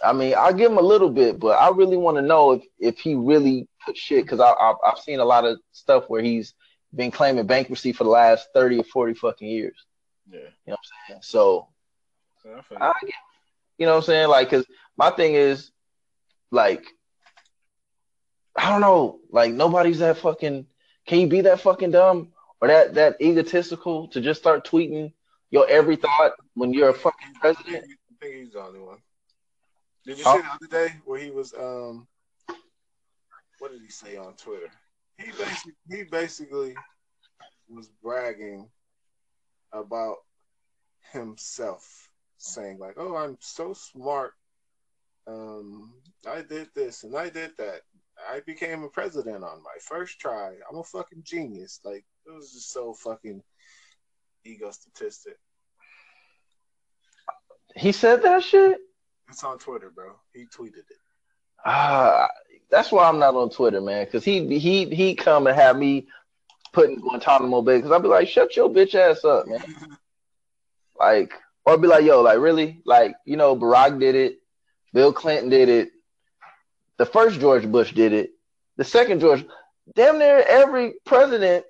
I mean, I'll give him a little bit, but I really want to know if if he really put shit because I, I I've seen a lot of stuff where he's been claiming bankruptcy for the last thirty or forty fucking years. Yeah. You know what I'm saying? So, I, you know what I'm saying? Like, cause my thing is, like, I don't know, like nobody's that fucking. Can you be that fucking dumb or that that egotistical to just start tweeting your every thought when you're a fucking president? I think he's the only one. Did you see the other day where he was um what did he say on Twitter? He basically he basically was bragging about himself, saying like, "Oh, I'm so smart. Um, I did this and I did that. I became a president on my first try. I'm a fucking genius." Like it was just so fucking egotistic. He said that shit. It's on Twitter, bro. He tweeted it. Ah, uh, that's why I'm not on Twitter, man. Because he he he come and have me putting Guantanamo Bay. Because I'd be like, shut your bitch ass up, man. like, or be like, yo, like really, like you know, Barack did it, Bill Clinton did it, the first George Bush did it, the second George, damn near every president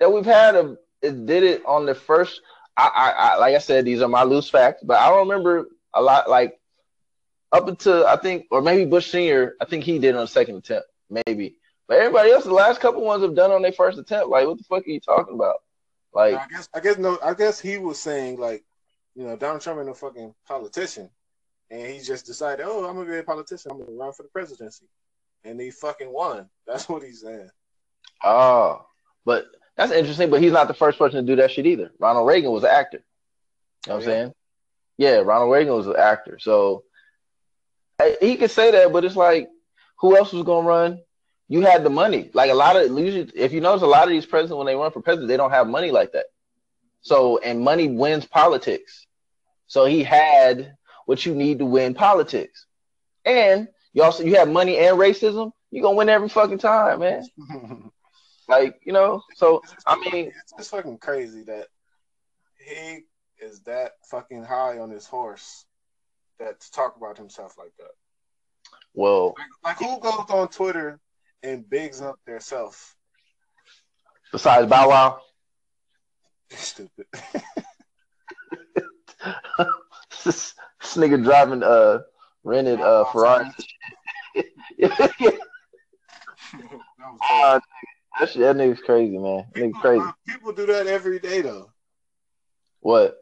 that we've had of did it on the first. I, I, I like I said, these are my loose facts, but I don't remember a lot like up until I think, or maybe Bush Senior. I think he did on the second attempt, maybe. But everybody else, the last couple ones have done on their first attempt. Like, what the fuck are you talking about? Like, I guess, I guess no, I guess he was saying like, you know, Donald Trump ain't no fucking politician, and he just decided, oh, I'm gonna be a politician. I'm gonna run for the presidency, and he fucking won. That's what he's saying. Oh, but that's interesting. But he's not the first person to do that shit either. Ronald Reagan was an actor. You know what oh, I'm yeah. saying? Yeah, Ronald Reagan was an actor. So he could say that, but it's like, who else was gonna run? You had the money. Like a lot of usually, if you notice, a lot of these presidents when they run for president, they don't have money like that. So and money wins politics. So he had what you need to win politics, and you also you have money and racism. you're gonna win every fucking time, man. like you know. So I mean, it's, it's fucking crazy that he is that fucking high on his horse that to talk about himself like that. Well, like, like who goes on Twitter and bigs up their self? Besides Bow Wow. Stupid. this, this nigga driving uh rented uh Ferrari. yeah. uh, that, shit, that nigga's crazy, man. People, nigga crazy. People do that every day though. What?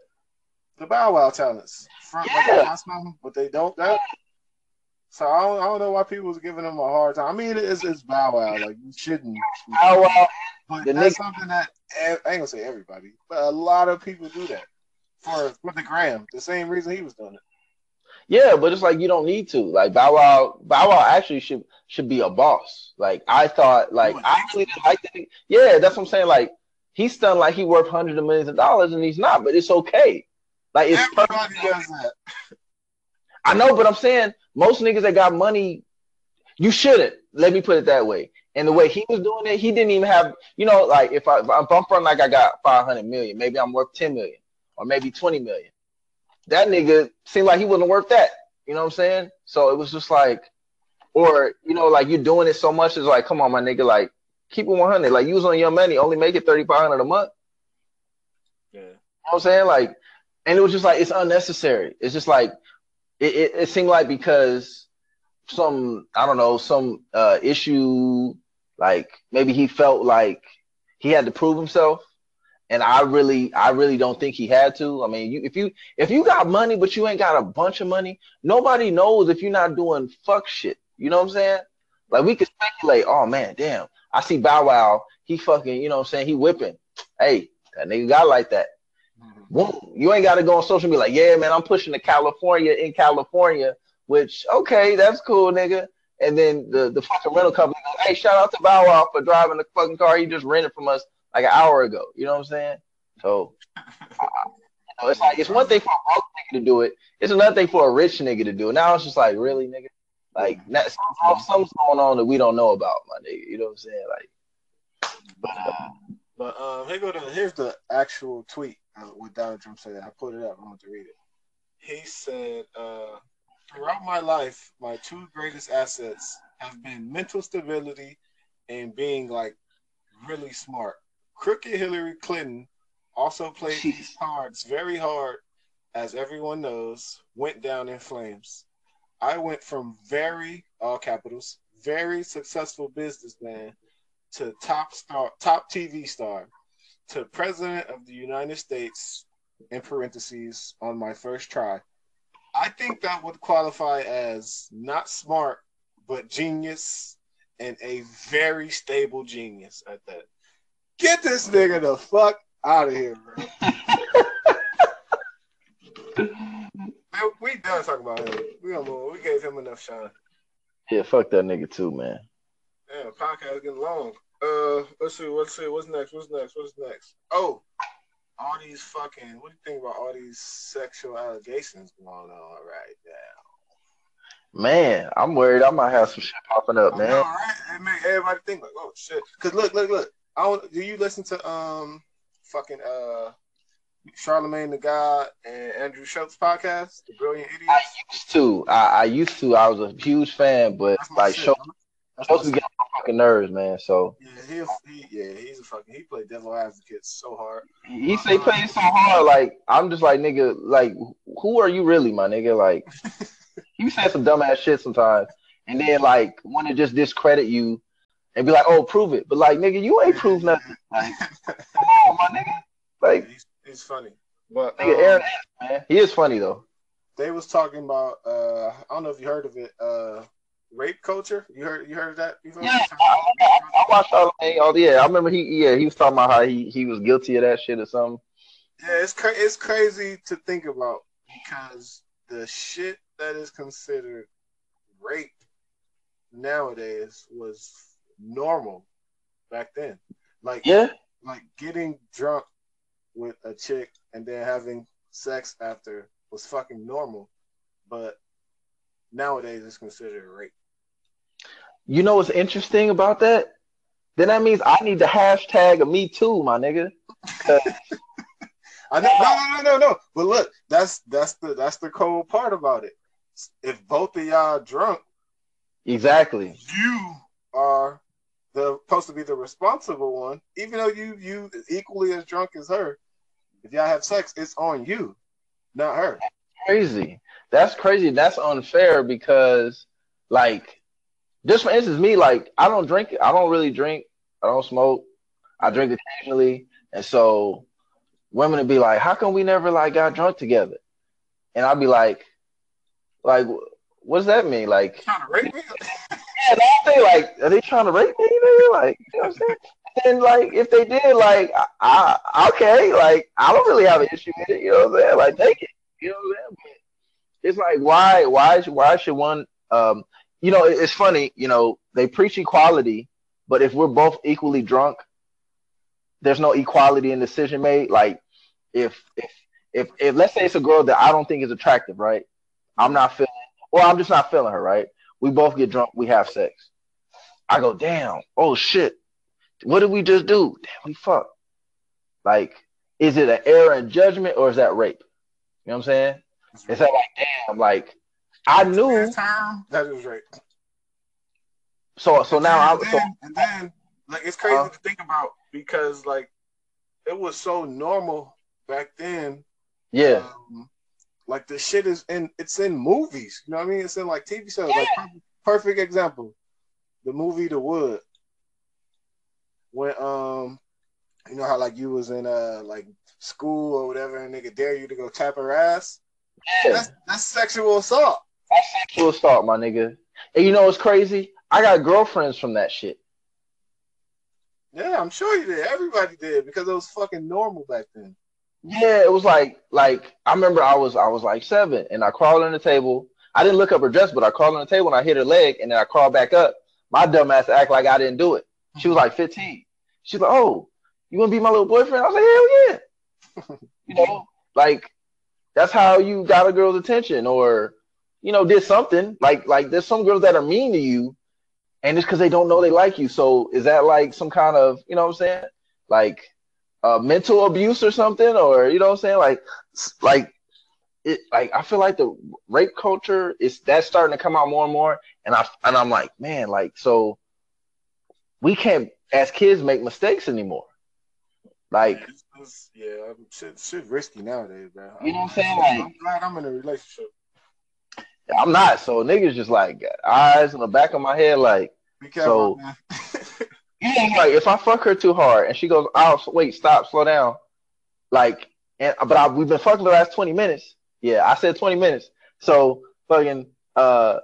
The Bow Wow talents front like they something, but they don't that. So I don't, I don't know why people was giving them a hard time. I mean, it's it's Bow Wow. Like you shouldn't. Bow Wow. But The that's nigga- something that I ain't gonna say everybody, but a lot of people do that for for the gram. The same reason he was doing it. Yeah, but it's like you don't need to. Like Bow Wow, Bow Wow actually should should be a boss. Like I thought, like I actually like that. Yeah, that's what I'm saying. Like he's done like he worth hundreds of millions of dollars, and he's not. But it's okay. Like it's Everybody does that. I know, but I'm saying most niggas that got money, you shouldn't. Let me put it that way. And the way he was doing it, he didn't even have, you know, like if I if I'm from like I got 500 million, maybe I'm worth 10 million or maybe 20 million. That nigga seemed like he wasn't worth that. You know what I'm saying? So it was just like, or you know, like you're doing it so much, it's like, come on, my nigga, like keep it 100. Like you was on your money, only make it 3,500 a month. Yeah. You know what I'm saying? Like, and it was just like it's unnecessary. It's just like it, it, it seemed like because some I don't know some uh issue like maybe he felt like he had to prove himself and I really I really don't think he had to. I mean, you if you if you got money but you ain't got a bunch of money, nobody knows if you're not doing fuck shit. You know what I'm saying? Like we could speculate, oh man, damn. I see Bow Wow, he fucking, you know what I'm saying, he whipping. Hey, that nigga got like that. Boom. You ain't got to go on social media like, yeah, man, I'm pushing to California in California, which, okay, that's cool, nigga. And then the, the fucking rental company hey, shout out to Bow Wow for driving the fucking car he just rented from us like an hour ago. You know what I'm saying? So, I- you know, it's like, it's one thing for a broke nigga to do it. It's another thing for a rich nigga to do it. Now it's just like, really, nigga? Like, that, some- something's going on that we don't know about, my nigga. You know what I'm saying? Like, but, uh, But um, here go to here's the actual tweet uh, what Donald Trump said. I put it up. I want to read it. He said, uh, "Throughout my life, my two greatest assets have been mental stability and being like really smart. Crooked Hillary Clinton also played these cards very hard, as everyone knows. Went down in flames. I went from very all capitals very successful businessman." to top star, top TV star, to president of the United States, in parentheses, on my first try. I think that would qualify as not smart, but genius, and a very stable genius at that. Get this nigga the fuck out of here, bro. Man, we done talking about him. We gonna move. We gave him enough shine. yeah, fuck that nigga too, man. Yeah, podcast getting long. Uh, let's see, let's see, what's next? What's next? What's next? Oh, all these fucking. What do you think about all these sexual allegations going on right now? Man, I'm worried I might have some shit popping up, man. know, right? It make everybody think like, oh shit. Cause look, look, look. I don't. Do you listen to um, fucking uh, Charlemagne the God and Andrew Schulz podcast, The Brilliant Idiots? I used to. I, I used to. I was a huge fan, but like shit. my supposed to on my fucking nerves, man. So Yeah, he, he, yeah, he's a fucking. He played devil advocate so hard. he say play so hard, like I'm just like nigga, like who are you really, my nigga? Like you say some dumbass shit sometimes, and then like want to just discredit you and be like, oh, prove it, but like nigga, you ain't proved nothing. Like come on, my nigga. Like he's, he's funny. But nigga, um, Aaron, man, he is funny though. they was talking about uh I don't know if you heard of it, uh rape culture. You heard you heard of that before? Yeah, I, I, I watched all. Oh yeah, I remember he. Yeah, he was talking about how he he was guilty of that shit or something. Yeah, it's cra- it's crazy to think about because the shit that is considered rape nowadays was normal back then. Like Yeah, like getting drunk with a chick and then having sex after was fucking normal, but nowadays it's considered rape. you know what's interesting about that? Then that means I need the hashtag of me too, my nigga. I know, no, no, no, no, no. But look, that's that's the that's the cold part about it. If both of y'all drunk, exactly. you are the supposed to be the responsible one, even though you you equally as drunk as her. If y'all have sex, it's on you, not her. Crazy. That's crazy. That's unfair because, like, just for instance, me, like, I don't drink. I don't really drink. I don't smoke. I drink occasionally, and so women would be like, "How come we never like got drunk together?" and I'd be like, like, what does that mean? Like, me? yeah, they like, are they trying to rape me? Like, you know what I'm saying? And like, if they did, like, I, I, okay, like, I don't really have an issue with it. You know what I'm saying? Like, take it. You know what I'm saying? But it's like, why, why, why should one? Um, you know, it's funny. You know, they preach equality, but if we're both equally drunk, there's no equality in decision made. Like, if if if if let's say it's a girl that I don't think is attractive, right? I'm not feeling, or I'm just not feeling her, right? We both get drunk, we have sex. I go, damn, oh shit, what did we just do? Damn, we fuck. Like, is it an error in judgment or is that rape? You know what I'm saying? It's that like, damn, like I knew that was rape. So so now I'm so, and then like it's crazy uh, to think about because like it was so normal back then. Yeah. Um, like the shit is in it's in movies. You know what I mean? It's in like TV shows. Yeah. Like perfect, perfect example. The movie The Wood. When um you know how like you was in uh like school or whatever and nigga dare you to go tap her ass? Yeah. That's that's sexual assault. That's sexual assault, my nigga. And you know what's crazy? I got girlfriends from that shit. Yeah, I'm sure you did. Everybody did because it was fucking normal back then. Yeah, it was like like I remember I was I was like seven and I crawled on the table. I didn't look up her dress, but I crawled on the table and I hit her leg and then I crawled back up. My dumb ass act like I didn't do it. She was like 15. She's like, "Oh, you want to be my little boyfriend?" I was like, "Hell yeah!" you know, like that's how you got a girl's attention, or you know, did something like like there's some girls that are mean to you, and it's because they don't know they like you. So is that like some kind of you know what I'm saying, like uh, mental abuse or something, or you know what I'm saying, like like it like I feel like the rape culture is that's starting to come out more and more, and I and I'm like, man, like so we can't as kids make mistakes anymore. Like, yeah, shit, shit risky nowadays, bro. You know what I'm saying? Like, I'm glad I'm in a relationship. I'm not. So niggas just like eyes in the back of my head, like. Be so, yeah, like if I fuck her too hard and she goes, "Oh, wait, stop, slow down," like, and but I, we've been fucking the last twenty minutes. Yeah, I said twenty minutes. So fucking, uh,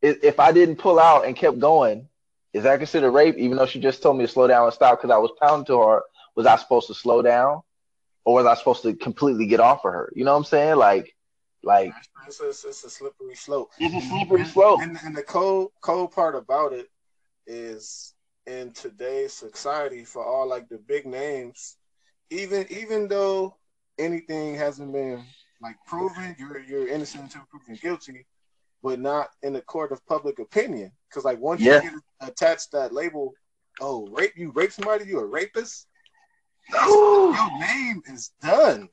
if I didn't pull out and kept going, is that considered rape? Even though she just told me to slow down and stop because I was pounding too hard, was I supposed to slow down, or was I supposed to completely get off of her? You know what I'm saying? Like, like it's a, it's a slippery slope. It's a slippery slope. And, and the cold cold part about it is in today's society for all like the big names, even even though anything hasn't been like proven, you're you're innocent until proven guilty, but not in the court of public opinion. Because like once yeah. you get attached that label, oh rape you rape somebody, you a rapist. Your name is done.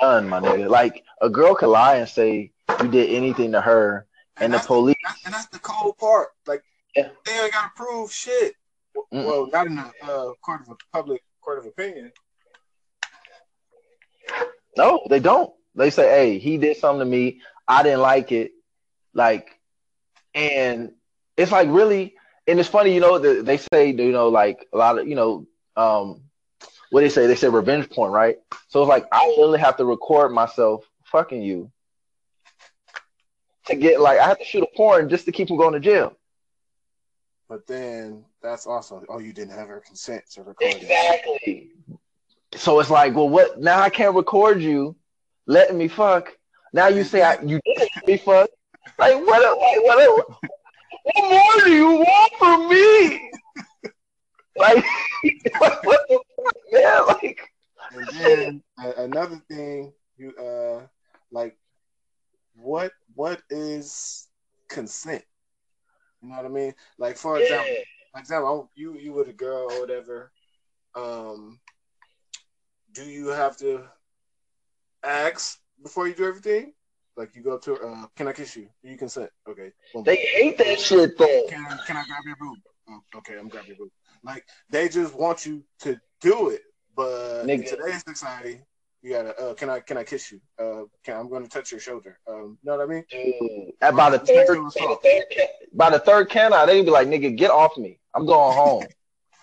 done, my nigga. Like a girl could lie and say you did anything to her, and, and the police. The, and that's the cold part. Like yeah. they ain't gotta prove shit. Mm-mm. Well, not in the uh, court of public court of opinion. No, they don't. They say, "Hey, he did something to me. I didn't like it." Like, and it's like really, and it's funny, you know. they say, you know, like a lot of, you know, um, what they say? They say revenge porn, right? So it's like I literally have to record myself fucking you to get like I have to shoot a porn just to keep him going to jail. But then that's also oh you didn't have her consent to record exactly. It. So it's like, well, what? Now I can't record you letting me fuck. Now you say I, you did me fuck. Like what? Like what? What more do you want from me? like what, what the fuck, man? Like. And then another thing, you uh, like, what what is consent? You know what I mean? Like for example, yeah. For example, you you with a girl or whatever. Um, do you have to ask before you do everything? Like you go up to, uh, can I kiss you? Do you consent? Okay. Boom. They hate that shit though. Can, can I grab your boob? Oh, okay, I'm grabbing your boob. Like they just want you to do it, but Nigga. in today's society, you gotta. Uh, can I can I kiss you? Uh, can I'm going to touch your shoulder? Um, you know what I mean? Mm. By the third, by the third can I, they be like, "Nigga, get off me! I'm going home."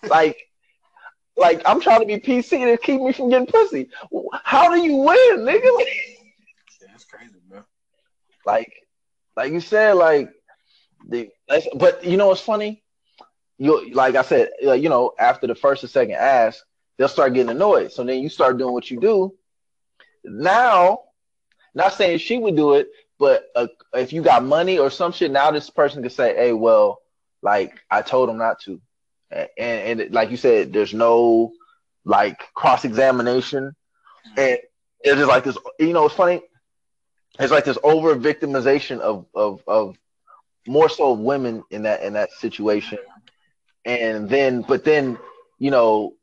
like, like I'm trying to be PC to keep me from getting pussy. How do you win, nigga? yeah, that's crazy, bro. Like, like you said, like the. But you know what's funny? You like I said, you know, after the first or second ask, they'll start getting annoyed. So then you start doing what you do. Now, not saying she would do it, but uh, if you got money or some shit, now this person can say, "Hey, well, like I told him not to," and, and, like you said, there's no like cross examination, and it's just like this. You know, it's funny. It's like this over victimization of of of more so women in that in that situation, and then but then you know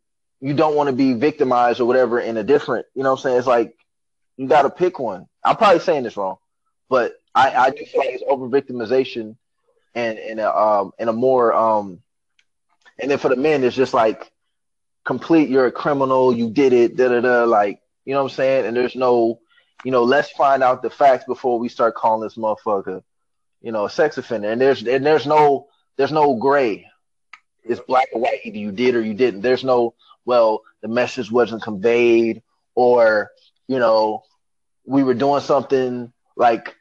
you don't want to be victimized or whatever in a different. You know what I'm saying? It's like you got to pick one. I'm probably saying this wrong, but I, I do feel like it's over victimization and in a um in a more um and then for the men it's just like complete you're a criminal, you did it, da da da like you know what I'm saying? And there's no you know, let's find out the facts before we start calling this motherfucker, you know, a sex offender. And there's and there's no there's no gray. It's black or white. Either you did or you didn't. There's no well, the message wasn't conveyed or, you know, we were doing something like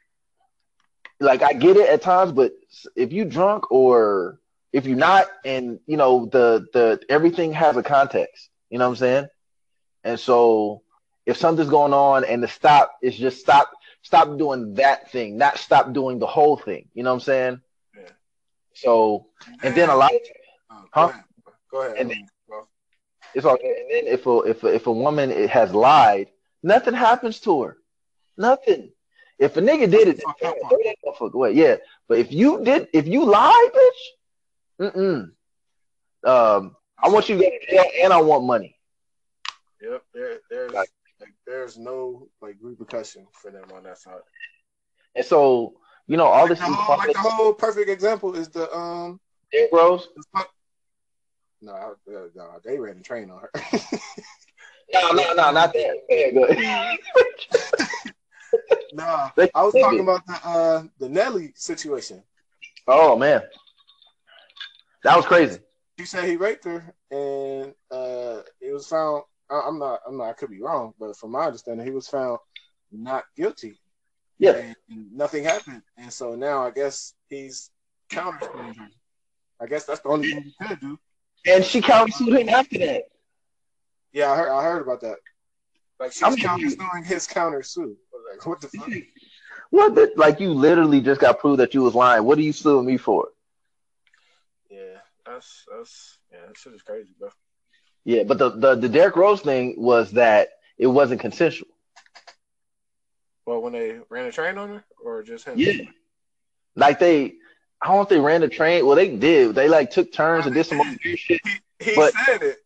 like I get it at times, but if you drunk or if you're not, and you know the the everything has a context. You know what I'm saying? And so if something's going on and the stop is just stop stop doing that thing, not stop doing the whole thing. You know what I'm saying? Yeah. So and then a lot of uh, huh? Go ahead. Go ahead. And then, it's all. And then if a if a, if a woman has lied, nothing happens to her. Nothing. If a nigga did it, throw that motherfucker away. Yeah, but if you did, if you lied, bitch, mm mm. um, I want you to go to jail and I want money. Yep, there, there's like, like, there's no like repercussion for them on that side. And so you know all like this. The whole, like the whole perfect example is the um. Rose. No, no, they ran the train on her. no, no, no, not that. Nah, I was talking about the uh the Nelly situation. Oh man, that was crazy. You said he raped her, and uh, it was found. I'm not. I'm not. I could be wrong, but from my understanding, he was found not guilty. Yeah, and nothing happened, and so now I guess he's countersuing her. I guess that's the only thing he could do. And she countersued him after that. Yeah, I heard. I heard about that. Like she's countersuing his countersuit. Like, what the fuck? What the, like you literally just got proved that you was lying. What are you suing me for? Yeah, that's that's yeah, that shit is crazy, bro. Yeah, but the the the Derrick Rose thing was that it wasn't consensual. Well, when they ran a train on her, or just him? Yeah, like they, I don't know if they ran a train. Well, they did. They like took turns and did some other shit. He, he but, said it.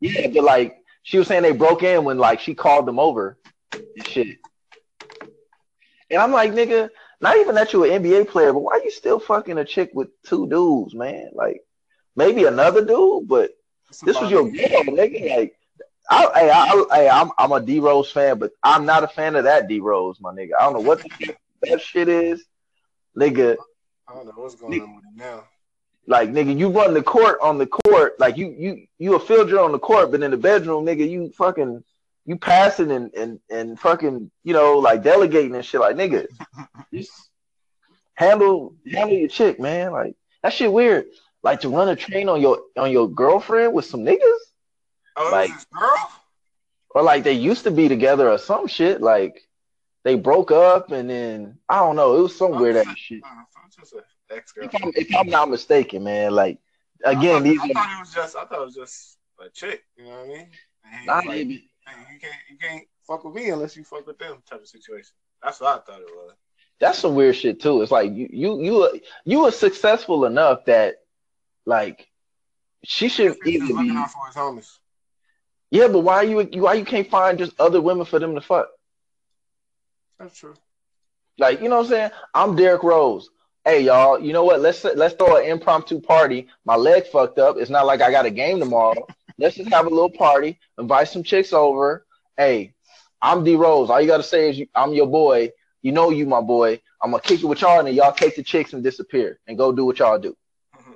yeah, but like she was saying, they broke in when like she called them over shit. And I'm like, nigga, not even that you an NBA player, but why you still fucking a chick with two dudes, man? Like, maybe another dude, but this was your girl, nigga. Like, I, I, I, I, I'm, I'm a D Rose fan, but I'm not a fan of that D Rose, my nigga. I don't know what the, that shit is, nigga. I don't know what's going nigga, on with it now. Like, nigga, you run the court on the court, like you, you, you a fielder on the court, but in the bedroom, nigga, you fucking you passing and and and fucking you know like delegating and shit like nigga just handle handle your chick man. Like that shit weird. Like to run a train on your on your girlfriend with some niggas? Oh, like girl? Or like they used to be together or some shit like they broke up and then I don't know it was some weird ass shit. if I'm, if I'm not mistaken man like again I thought, these I thought it was just I thought it was just a chick you know what I mean? Not like, you can't you can't fuck with me unless you fuck with them type of situation. That's what I thought it was. That's some weird shit too. It's like you you you you were successful enough that like she should either be out for his homies. Yeah, but why you why you can't find just other women for them to fuck? That's true. Like you know what I'm saying? I'm Derrick Rose. Hey y'all, you know what? Let's let's throw an impromptu party. My leg fucked up. It's not like I got a game tomorrow. Let's just have a little party, invite some chicks over. Hey, I'm D Rose. All you gotta say is you, I'm your boy. You know you my boy. I'm gonna kick it with y'all and then y'all take the chicks and disappear and go do what y'all do.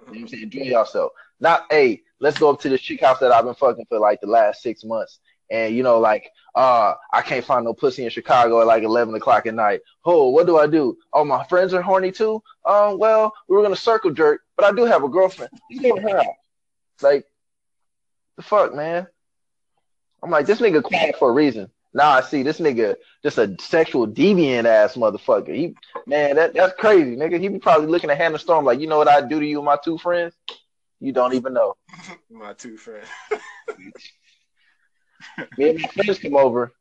You know I'm saying? Enjoy yourself. Not hey, let's go up to this chick house that I've been fucking for like the last six months and you know, like, uh, I can't find no pussy in Chicago at like eleven o'clock at night. Oh, what do I do? Oh, my friends are horny too. Um, well, we were gonna circle jerk, but I do have a girlfriend. Getting her out. Like, the fuck, man. I'm like, this nigga quiet for a reason. Now I see this nigga just a sexual deviant ass motherfucker. He man, that that's crazy, nigga. He be probably looking at Hannah Storm like, you know what I do to you and my two friends? You don't even know. my two friends. Me and my friends come over.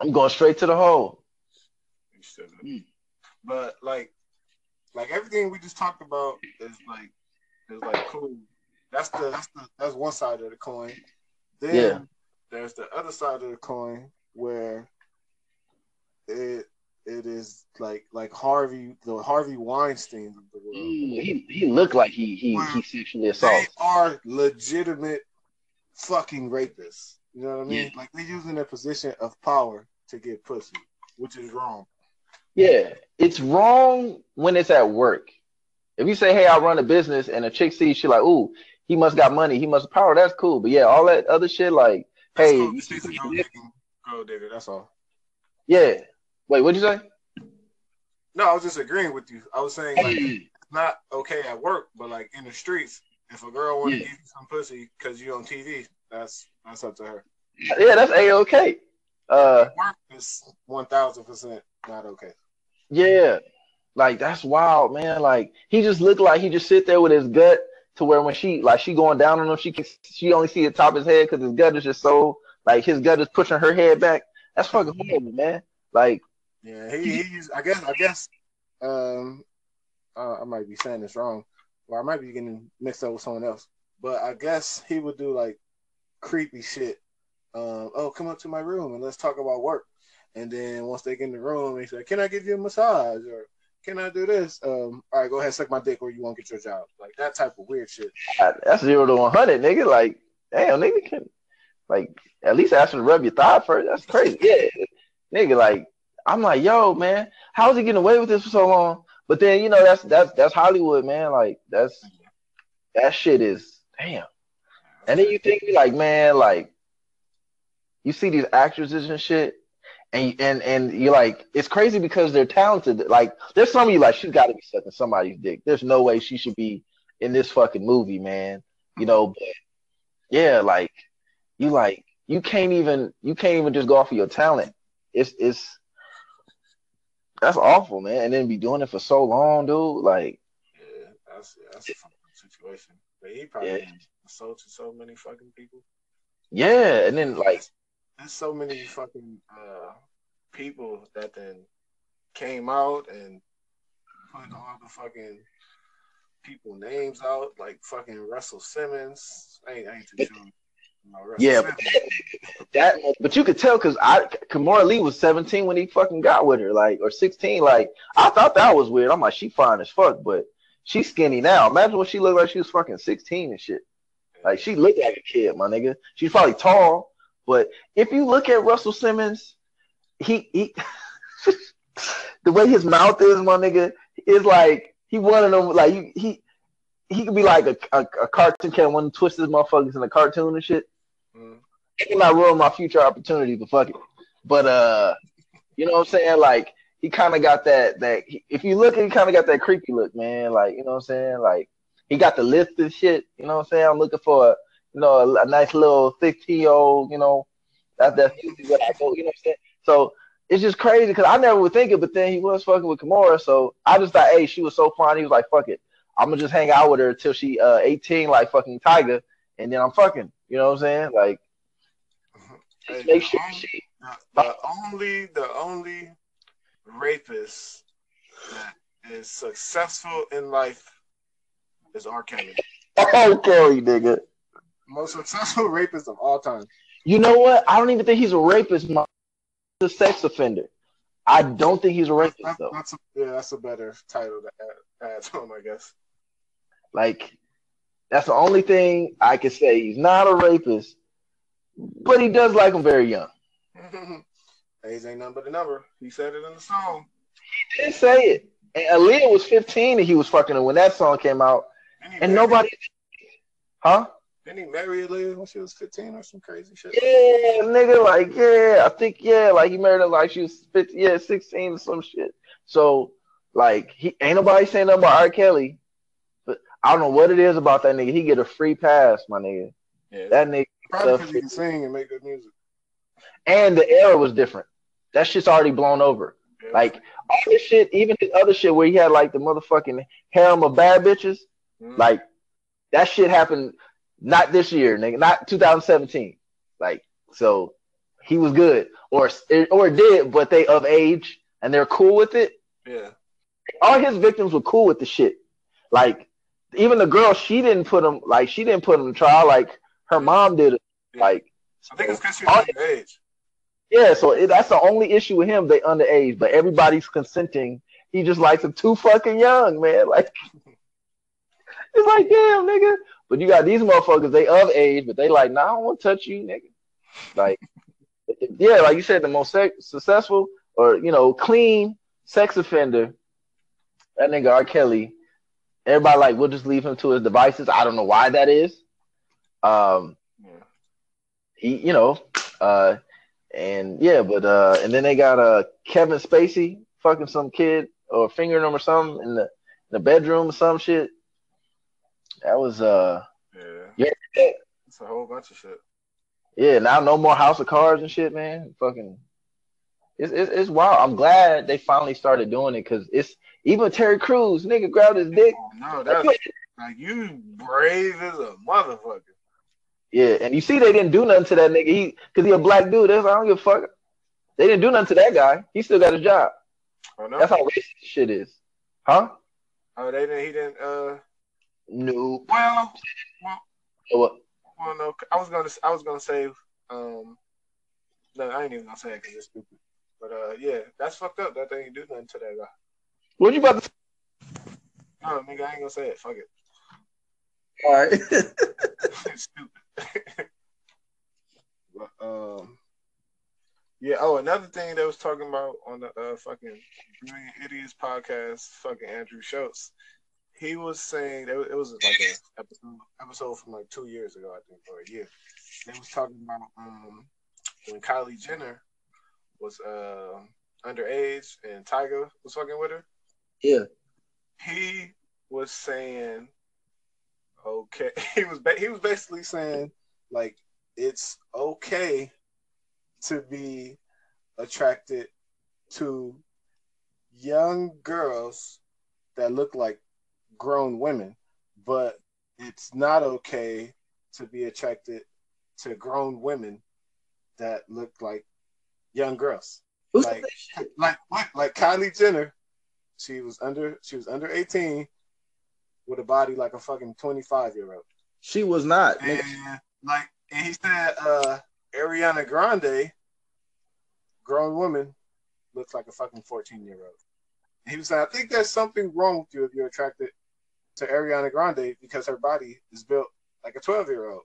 I'm going straight to the hole. Hmm. But like, like everything we just talked about is like, is like cool. That's the that's the that's one side of the coin. Then yeah. there's the other side of the coin where it it is like like Harvey the Harvey Weinstein of the world. Mm, he he looked like he he he sexually assaulted. They are legitimate fucking rapists. You know what I mean? Yeah. Like they're using their position of power to get pussy, which is wrong. Yeah, it's wrong when it's at work. If you say, "Hey, I run a business," and a chick sees, she like, "Ooh, he must got money, he must power." That's cool. But yeah, all that other shit, like, that's hey, cool. go digger. That's all. Yeah. Wait, what'd you say? No, I was just agreeing with you. I was saying like it's not okay at work, but like in the streets, if a girl want to yeah. give you some pussy because you on TV, that's that's up to her. Yeah, that's a okay. Uh, work is one thousand percent not okay. Yeah, like that's wild, man. Like he just looked like he just sit there with his gut to where when she like she going down on him, she can she only see the top of his head because his gut is just so like his gut is pushing her head back. That's fucking horrible, man. Like yeah, he, he's I guess I guess um uh, I might be saying this wrong, or I might be getting mixed up with someone else. But I guess he would do like creepy shit. Um, oh, come up to my room and let's talk about work. And then once they get in the room, he said, "Can I give you a massage?" or "Can I do this?" Um, all right, go ahead, suck my dick, or you won't get your job. Like that type of weird shit. That's zero to one hundred, nigga. Like, damn, nigga can like at least ask him to rub your thigh first. That's crazy. Yeah, nigga. Like, I'm like, yo, man, how's he getting away with this for so long? But then you know that's that's that's Hollywood, man. Like that's that shit is damn. And then you think like, man, like you see these actresses and shit, and and and you're like, it's crazy because they're talented. Like there's some of you like she's got to be sucking somebody's dick. There's no way she should be in this fucking movie, man. You know, but yeah, like you like you can't even you can't even just go off of your talent. It's it's that's awful, man. And then be doing it for so long, dude. Like, yeah, that's that's a fucking situation. But he probably yeah. to so many fucking people. Yeah, and then like, there's so many fucking uh, people that then came out and put all the fucking people names out, like fucking Russell Simmons. I ain't, I ain't too sure yeah, but that, but you could tell because I Kimora Lee was 17 when he fucking got with her, like or 16. Like I thought that was weird. I'm like, she fine as fuck, but she's skinny now. Imagine what she looked like she was fucking 16 and shit. Like she looked like a kid, my nigga. She's probably tall, but if you look at Russell Simmons, he he the way his mouth is, my nigga, is like he one of them like he, he he could be like a, a, a cartoon cat, one twist his motherfuckers in a cartoon and shit. Mm. He might ruin my future opportunity, but fuck it. But uh, you know what I'm saying? Like he kind of got that that if you look, at he kind of got that creepy look, man. Like you know what I'm saying? Like he got the lift and shit. You know what I'm saying? I'm looking for a you know a, a nice little 16 year old. You know that that's usually what I go. You know what I'm saying? So it's just crazy because I never would think it, but then he was fucking with Kimora, so I just thought, hey, she was so fine. He was like, fuck it. I'm gonna just hang out with her until she uh 18, like fucking Tyga, and then I'm fucking. You know what I'm saying? Like, hey, make sure only, she. The, the only the only rapist that is successful in life is R. Kelly. Oh, Kelly, nigga. Most successful rapist of all time. You know what? I don't even think he's a rapist. He's a sex offender. I don't think he's a rapist that's, though. That's a, yeah, that's a better title to add, add to him, I guess. Like, that's the only thing I can say. He's not a rapist, but he does like him very young. Age ain't nothing but a number. He said it in the song. He did say it. And Aaliyah was 15 and he was fucking her when that song came out. And, and nobody, huh? Didn't he marry a lady when she was 15 or some crazy shit? Yeah, nigga, like, yeah, I think, yeah, like he married her like she was 15, yeah, 16 or some shit. So, like, he ain't nobody saying nothing about R. Kelly, but I don't know what it is about that nigga. He get a free pass, my nigga. Yeah. That nigga, Probably because he can sing and make good music. and the era was different. That shit's already blown over. Yeah. Like, all this shit, even the other shit where he had like the motherfucking harem of bad bitches, Mhm. like, that shit happened not this year, nigga, not 2017. Like, so he was good, or or did, but they of age and they're cool with it. yeah. All his victims were cool with the shit. Like, even the girl, she didn't put him like she didn't put him in trial. Like her mom did. It. Yeah. Like, I think it's because she all- was underage. yeah. So it, that's the only issue with him. They underage, but everybody's consenting. He just likes them too fucking young, man. Like, it's like, damn, nigga. But you got these motherfuckers, they of age, but they like, nah, I don't want to touch you, nigga. Like, yeah, like you said, the most sex- successful or you know clean sex offender, that nigga R. Kelly. Everybody like, we'll just leave him to his devices. I don't know why that is. Um, he, you know, uh, and yeah, but uh, and then they got uh Kevin Spacey fucking some kid or fingering him or something in the in the bedroom or some shit. That was uh, Yeah. Yeah. It's a whole bunch of shit. yeah. Now no more House of Cards and shit, man. Fucking, it's it's, it's wild. I'm glad they finally started doing it because it's even Terry Crews, nigga, grabbed his dick. Oh, no, that's like you brave as a motherfucker. Yeah, and you see they didn't do nothing to that nigga. He because he a black dude. That's I don't give a fuck. They didn't do nothing to that guy. He still got his job. Oh no. That's how racist shit is, huh? Oh, they didn't. He didn't. Uh. No. Well. What? Well, no. I was gonna. I was gonna say. Um. No, I ain't even gonna say it because it's stupid. But uh, yeah, that's fucked up. That they ain't do nothing to that guy. What you about to? No, nigga, I ain't gonna say it. Fuck it. All right. it's stupid. but, um, yeah. Oh, another thing that was talking about on the uh, fucking Brilliant Idiots podcast, fucking Andrew Schulz. He was saying that it was like an episode, episode from like two years ago, I think, or a year. They was talking about um when Kylie Jenner was uh underage and Tyga was fucking with her yeah. he was saying okay he was ba- he was basically saying like it's okay to be attracted to young girls that look like grown women but it's not okay to be attracted to grown women that look like young girls. Who's like like what? Like Kylie Jenner. She was under she was under 18 with a body like a fucking 25 year old She was not. and like and he said uh Ariana Grande grown woman looks like a fucking 14 year old he was saying I think there's something wrong with you if you're attracted to Ariana Grande because her body is built like a 12 year old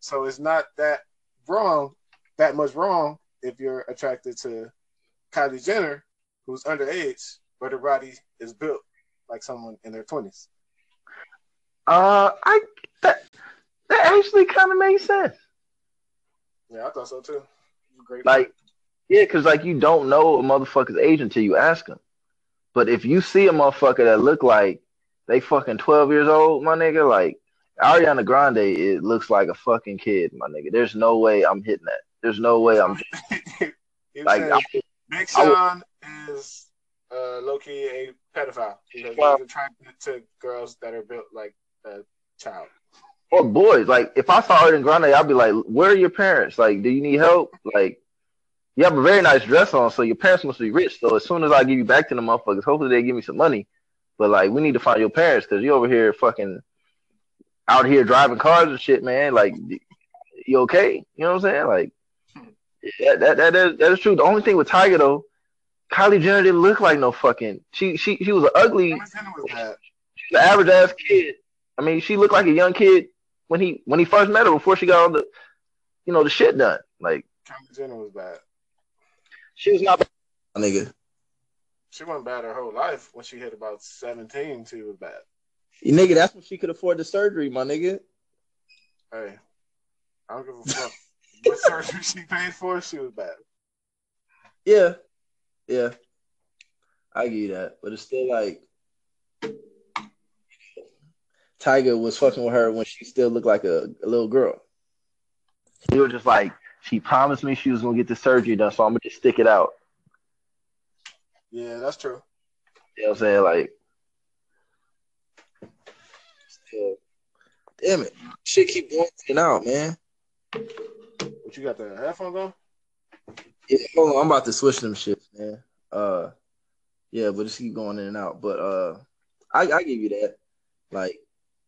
so it's not that wrong that much wrong if you're attracted to Kylie Jenner who's underage but her body is built like someone in their 20s Uh, I that that actually kind of makes sense. yeah I thought so too great Like, yeah, because like you don't know a motherfucker's age until you ask him. But if you see a motherfucker that look like they fucking twelve years old, my nigga, like Ariana Grande, it looks like a fucking kid, my nigga. There's no way I'm hitting that. There's no way I'm like. I, Big Sean is uh, low key a pedophile because Well- he's attracted to girls that are built like a child. or boys. Like if I saw Ariana Grande, I'd be like, "Where are your parents? Like, do you need help? Like, you have a very nice dress on, so your parents must be rich. So as soon as I give you back to the motherfuckers, hopefully they give me some money. But like, we need to find your parents because you over here fucking out here driving cars and shit, man. Like, you okay? You know what I'm saying? Like, that that that is, that is true. The only thing with Tyga though, Kylie Jenner didn't look like no fucking. She she she was an ugly, Kylie Jenner was bad. the average ass kid. I mean, she looked like a young kid when he when he first met her before she got all the, you know, the shit done. Like Kylie Jenner was bad. she was not. Nigga, She wasn't bad her whole life. When she hit about 17, she was bad. nigga, that's when she could afford the surgery, my nigga. Hey, I don't give a fuck what surgery she paid for. She was bad. Yeah, yeah, I give you that, but it's still like Tyga was fucking with her when she still looked like a, a little girl. He was just like, she promised me she was gonna get the surgery done, so I'm gonna just stick it out. Yeah, that's true. You know what I'm saying? Like, damn it, shit keep going in and out, man. What you got the headphones on? Yeah, hold on, I'm about to switch them shits, man. Uh, yeah, but just keep going in and out. But uh, I I give you that. Like,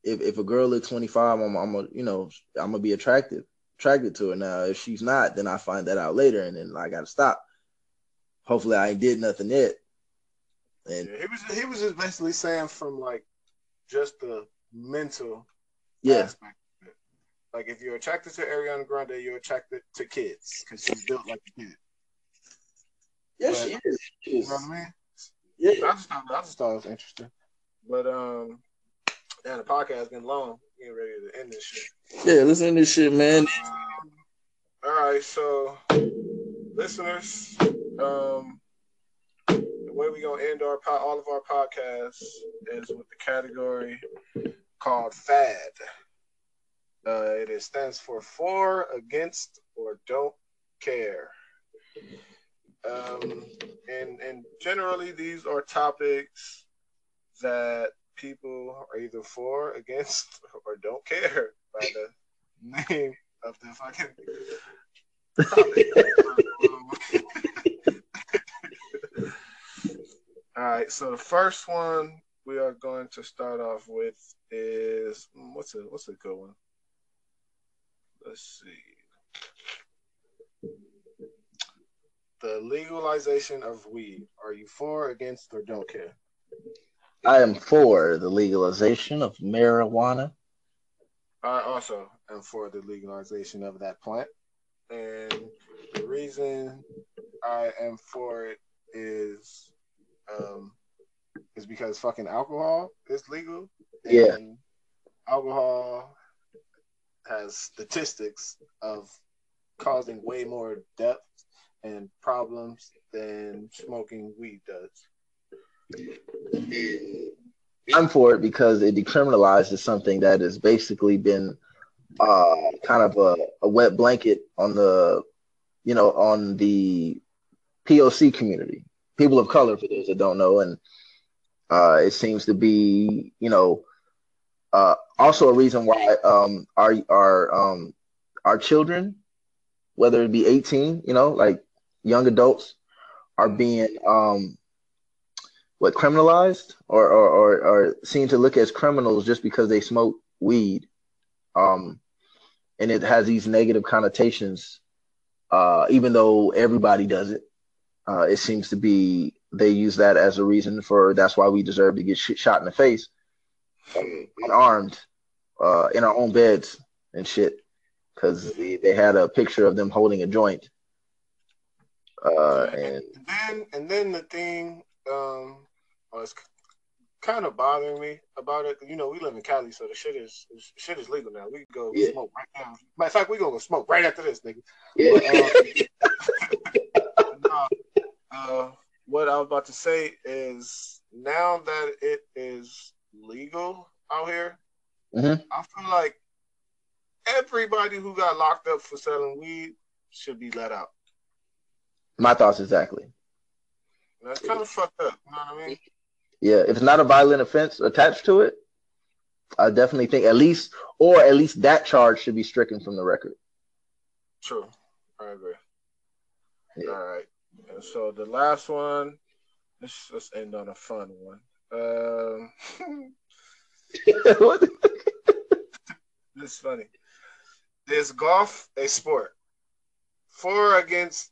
if if a girl is 25, I'm I'm a, you know I'm gonna be attractive attracted to her. Now, if she's not, then I find that out later, and then I gotta stop. Hopefully, I ain't did nothing yet. And Yeah, he was he was just basically saying from like just the mental yeah, aspect of it. Like if you're attracted to Ariana Grande, you're attracted to kids because she's built like a kid. yeah, she is. She You know what I mean? Yeah, I just thought I just thought it was interesting. But um, yeah, the podcast getting long. Getting ready to end this shit. yeah. Listen to this shit, man. Um, all right, so listeners, um, the way we're gonna end our all of our podcasts is with the category called FAD. Uh, it is, stands for for, against, or don't care. Um, and and generally, these are topics that people are either for, against, or don't care by the name of the fucking topic. All right, so the first one we are going to start off with is hmm, what's a what's a good one? Let's see. The legalization of weed. Are you for, against, or don't care? I am for the legalization of marijuana. I also am for the legalization of that plant. And the reason I am for it is um is because fucking alcohol is legal. And Yeah. Alcohol has statistics of causing way more deaths and problems than smoking weed does. I'm for it because it decriminalizes something that has basically been uh, kind of a, a wet blanket on the, you know, on the POC community, people of color, for those that don't know, and uh, it seems to be, you know, uh, also a reason why um, our our um, our children, whether it be 18, you know, like young adults, are being um, what criminalized or, or or or seen to look as criminals just because they smoke weed um and it has these negative connotations uh even though everybody does it uh it seems to be they use that as a reason for that's why we deserve to get sh- shot in the face um, unarmed uh in our own beds and shit because they, they had a picture of them holding a joint uh and And then and then the thing um was kind of bothering me about it. You know, we live in Cali, so the shit is shit is legal now. We go Yeah. smoke right now. Matter of fact, we gonna go smoke right after this, nigga. yeah No, uh, what I was about to say is now that it is legal out here, Mhm. I feel like everybody who got locked up for selling weed should be let out. my thoughts exactly That's kind of fucked up. You know what I mean? Yeah, if it's not a violent offense attached to it, I definitely think at least, or at least that charge should be stricken from the record. True. I agree. Yeah. All right. And so the last one, let's let's end on a fun one. Um, What? this is funny. Is golf a sport? For or against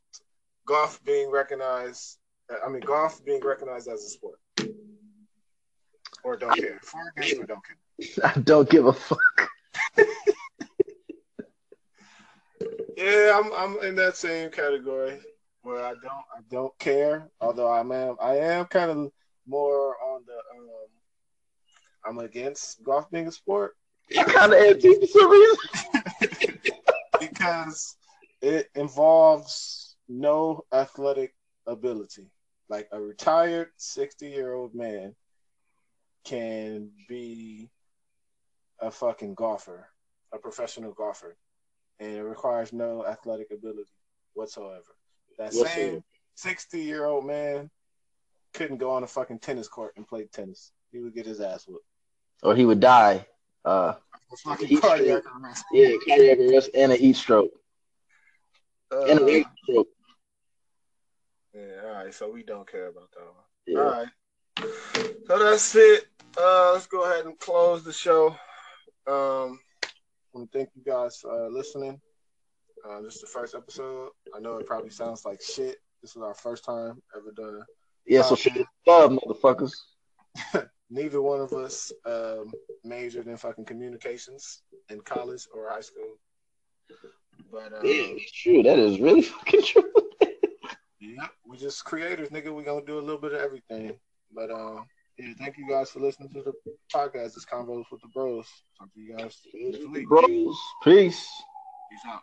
golf being recognized? I mean, golf being recognized as a sport, or don't care. For or against or don't care. I don't give a fuck. Yeah, I'm I'm in that same category where I don't I don't care. Although I'm am I am kind of more on the um I'm against golf being a sport. I kind of antique for some reason. because it involves no athletic ability. Like a retired 60 year old man can be a fucking golfer, a professional golfer, and it requires no athletic ability whatsoever. That Whatsoever. same 60 year old man couldn't go on a fucking tennis court and play tennis. He would get his ass whooped. Or he would die. Uh, Fucking Heat cardiac stroke. arrest. yeah, cardiac arrest and a heat stroke and a Uh, heat stroke. Yeah, all right. So we don't care about that one. Yeah. All right. So that's it. Uh, let's go ahead and close the show. Um, I want to thank you guys for uh, listening. Uh, this is the first episode. I know it probably sounds like shit. This is our first time ever done. Yeah, so shit is love, motherfuckers. Neither one of us um, majored in fucking communications in college or high school. But um, Yeah, that's true. That is really fucking true. Yeah, we just creators, nigga. We gonna do a little bit of everything. But um, yeah, thank you guys for listening to the podcast. It's Convos with the Bros. Talk to you guys. Bros, peace. Peace out.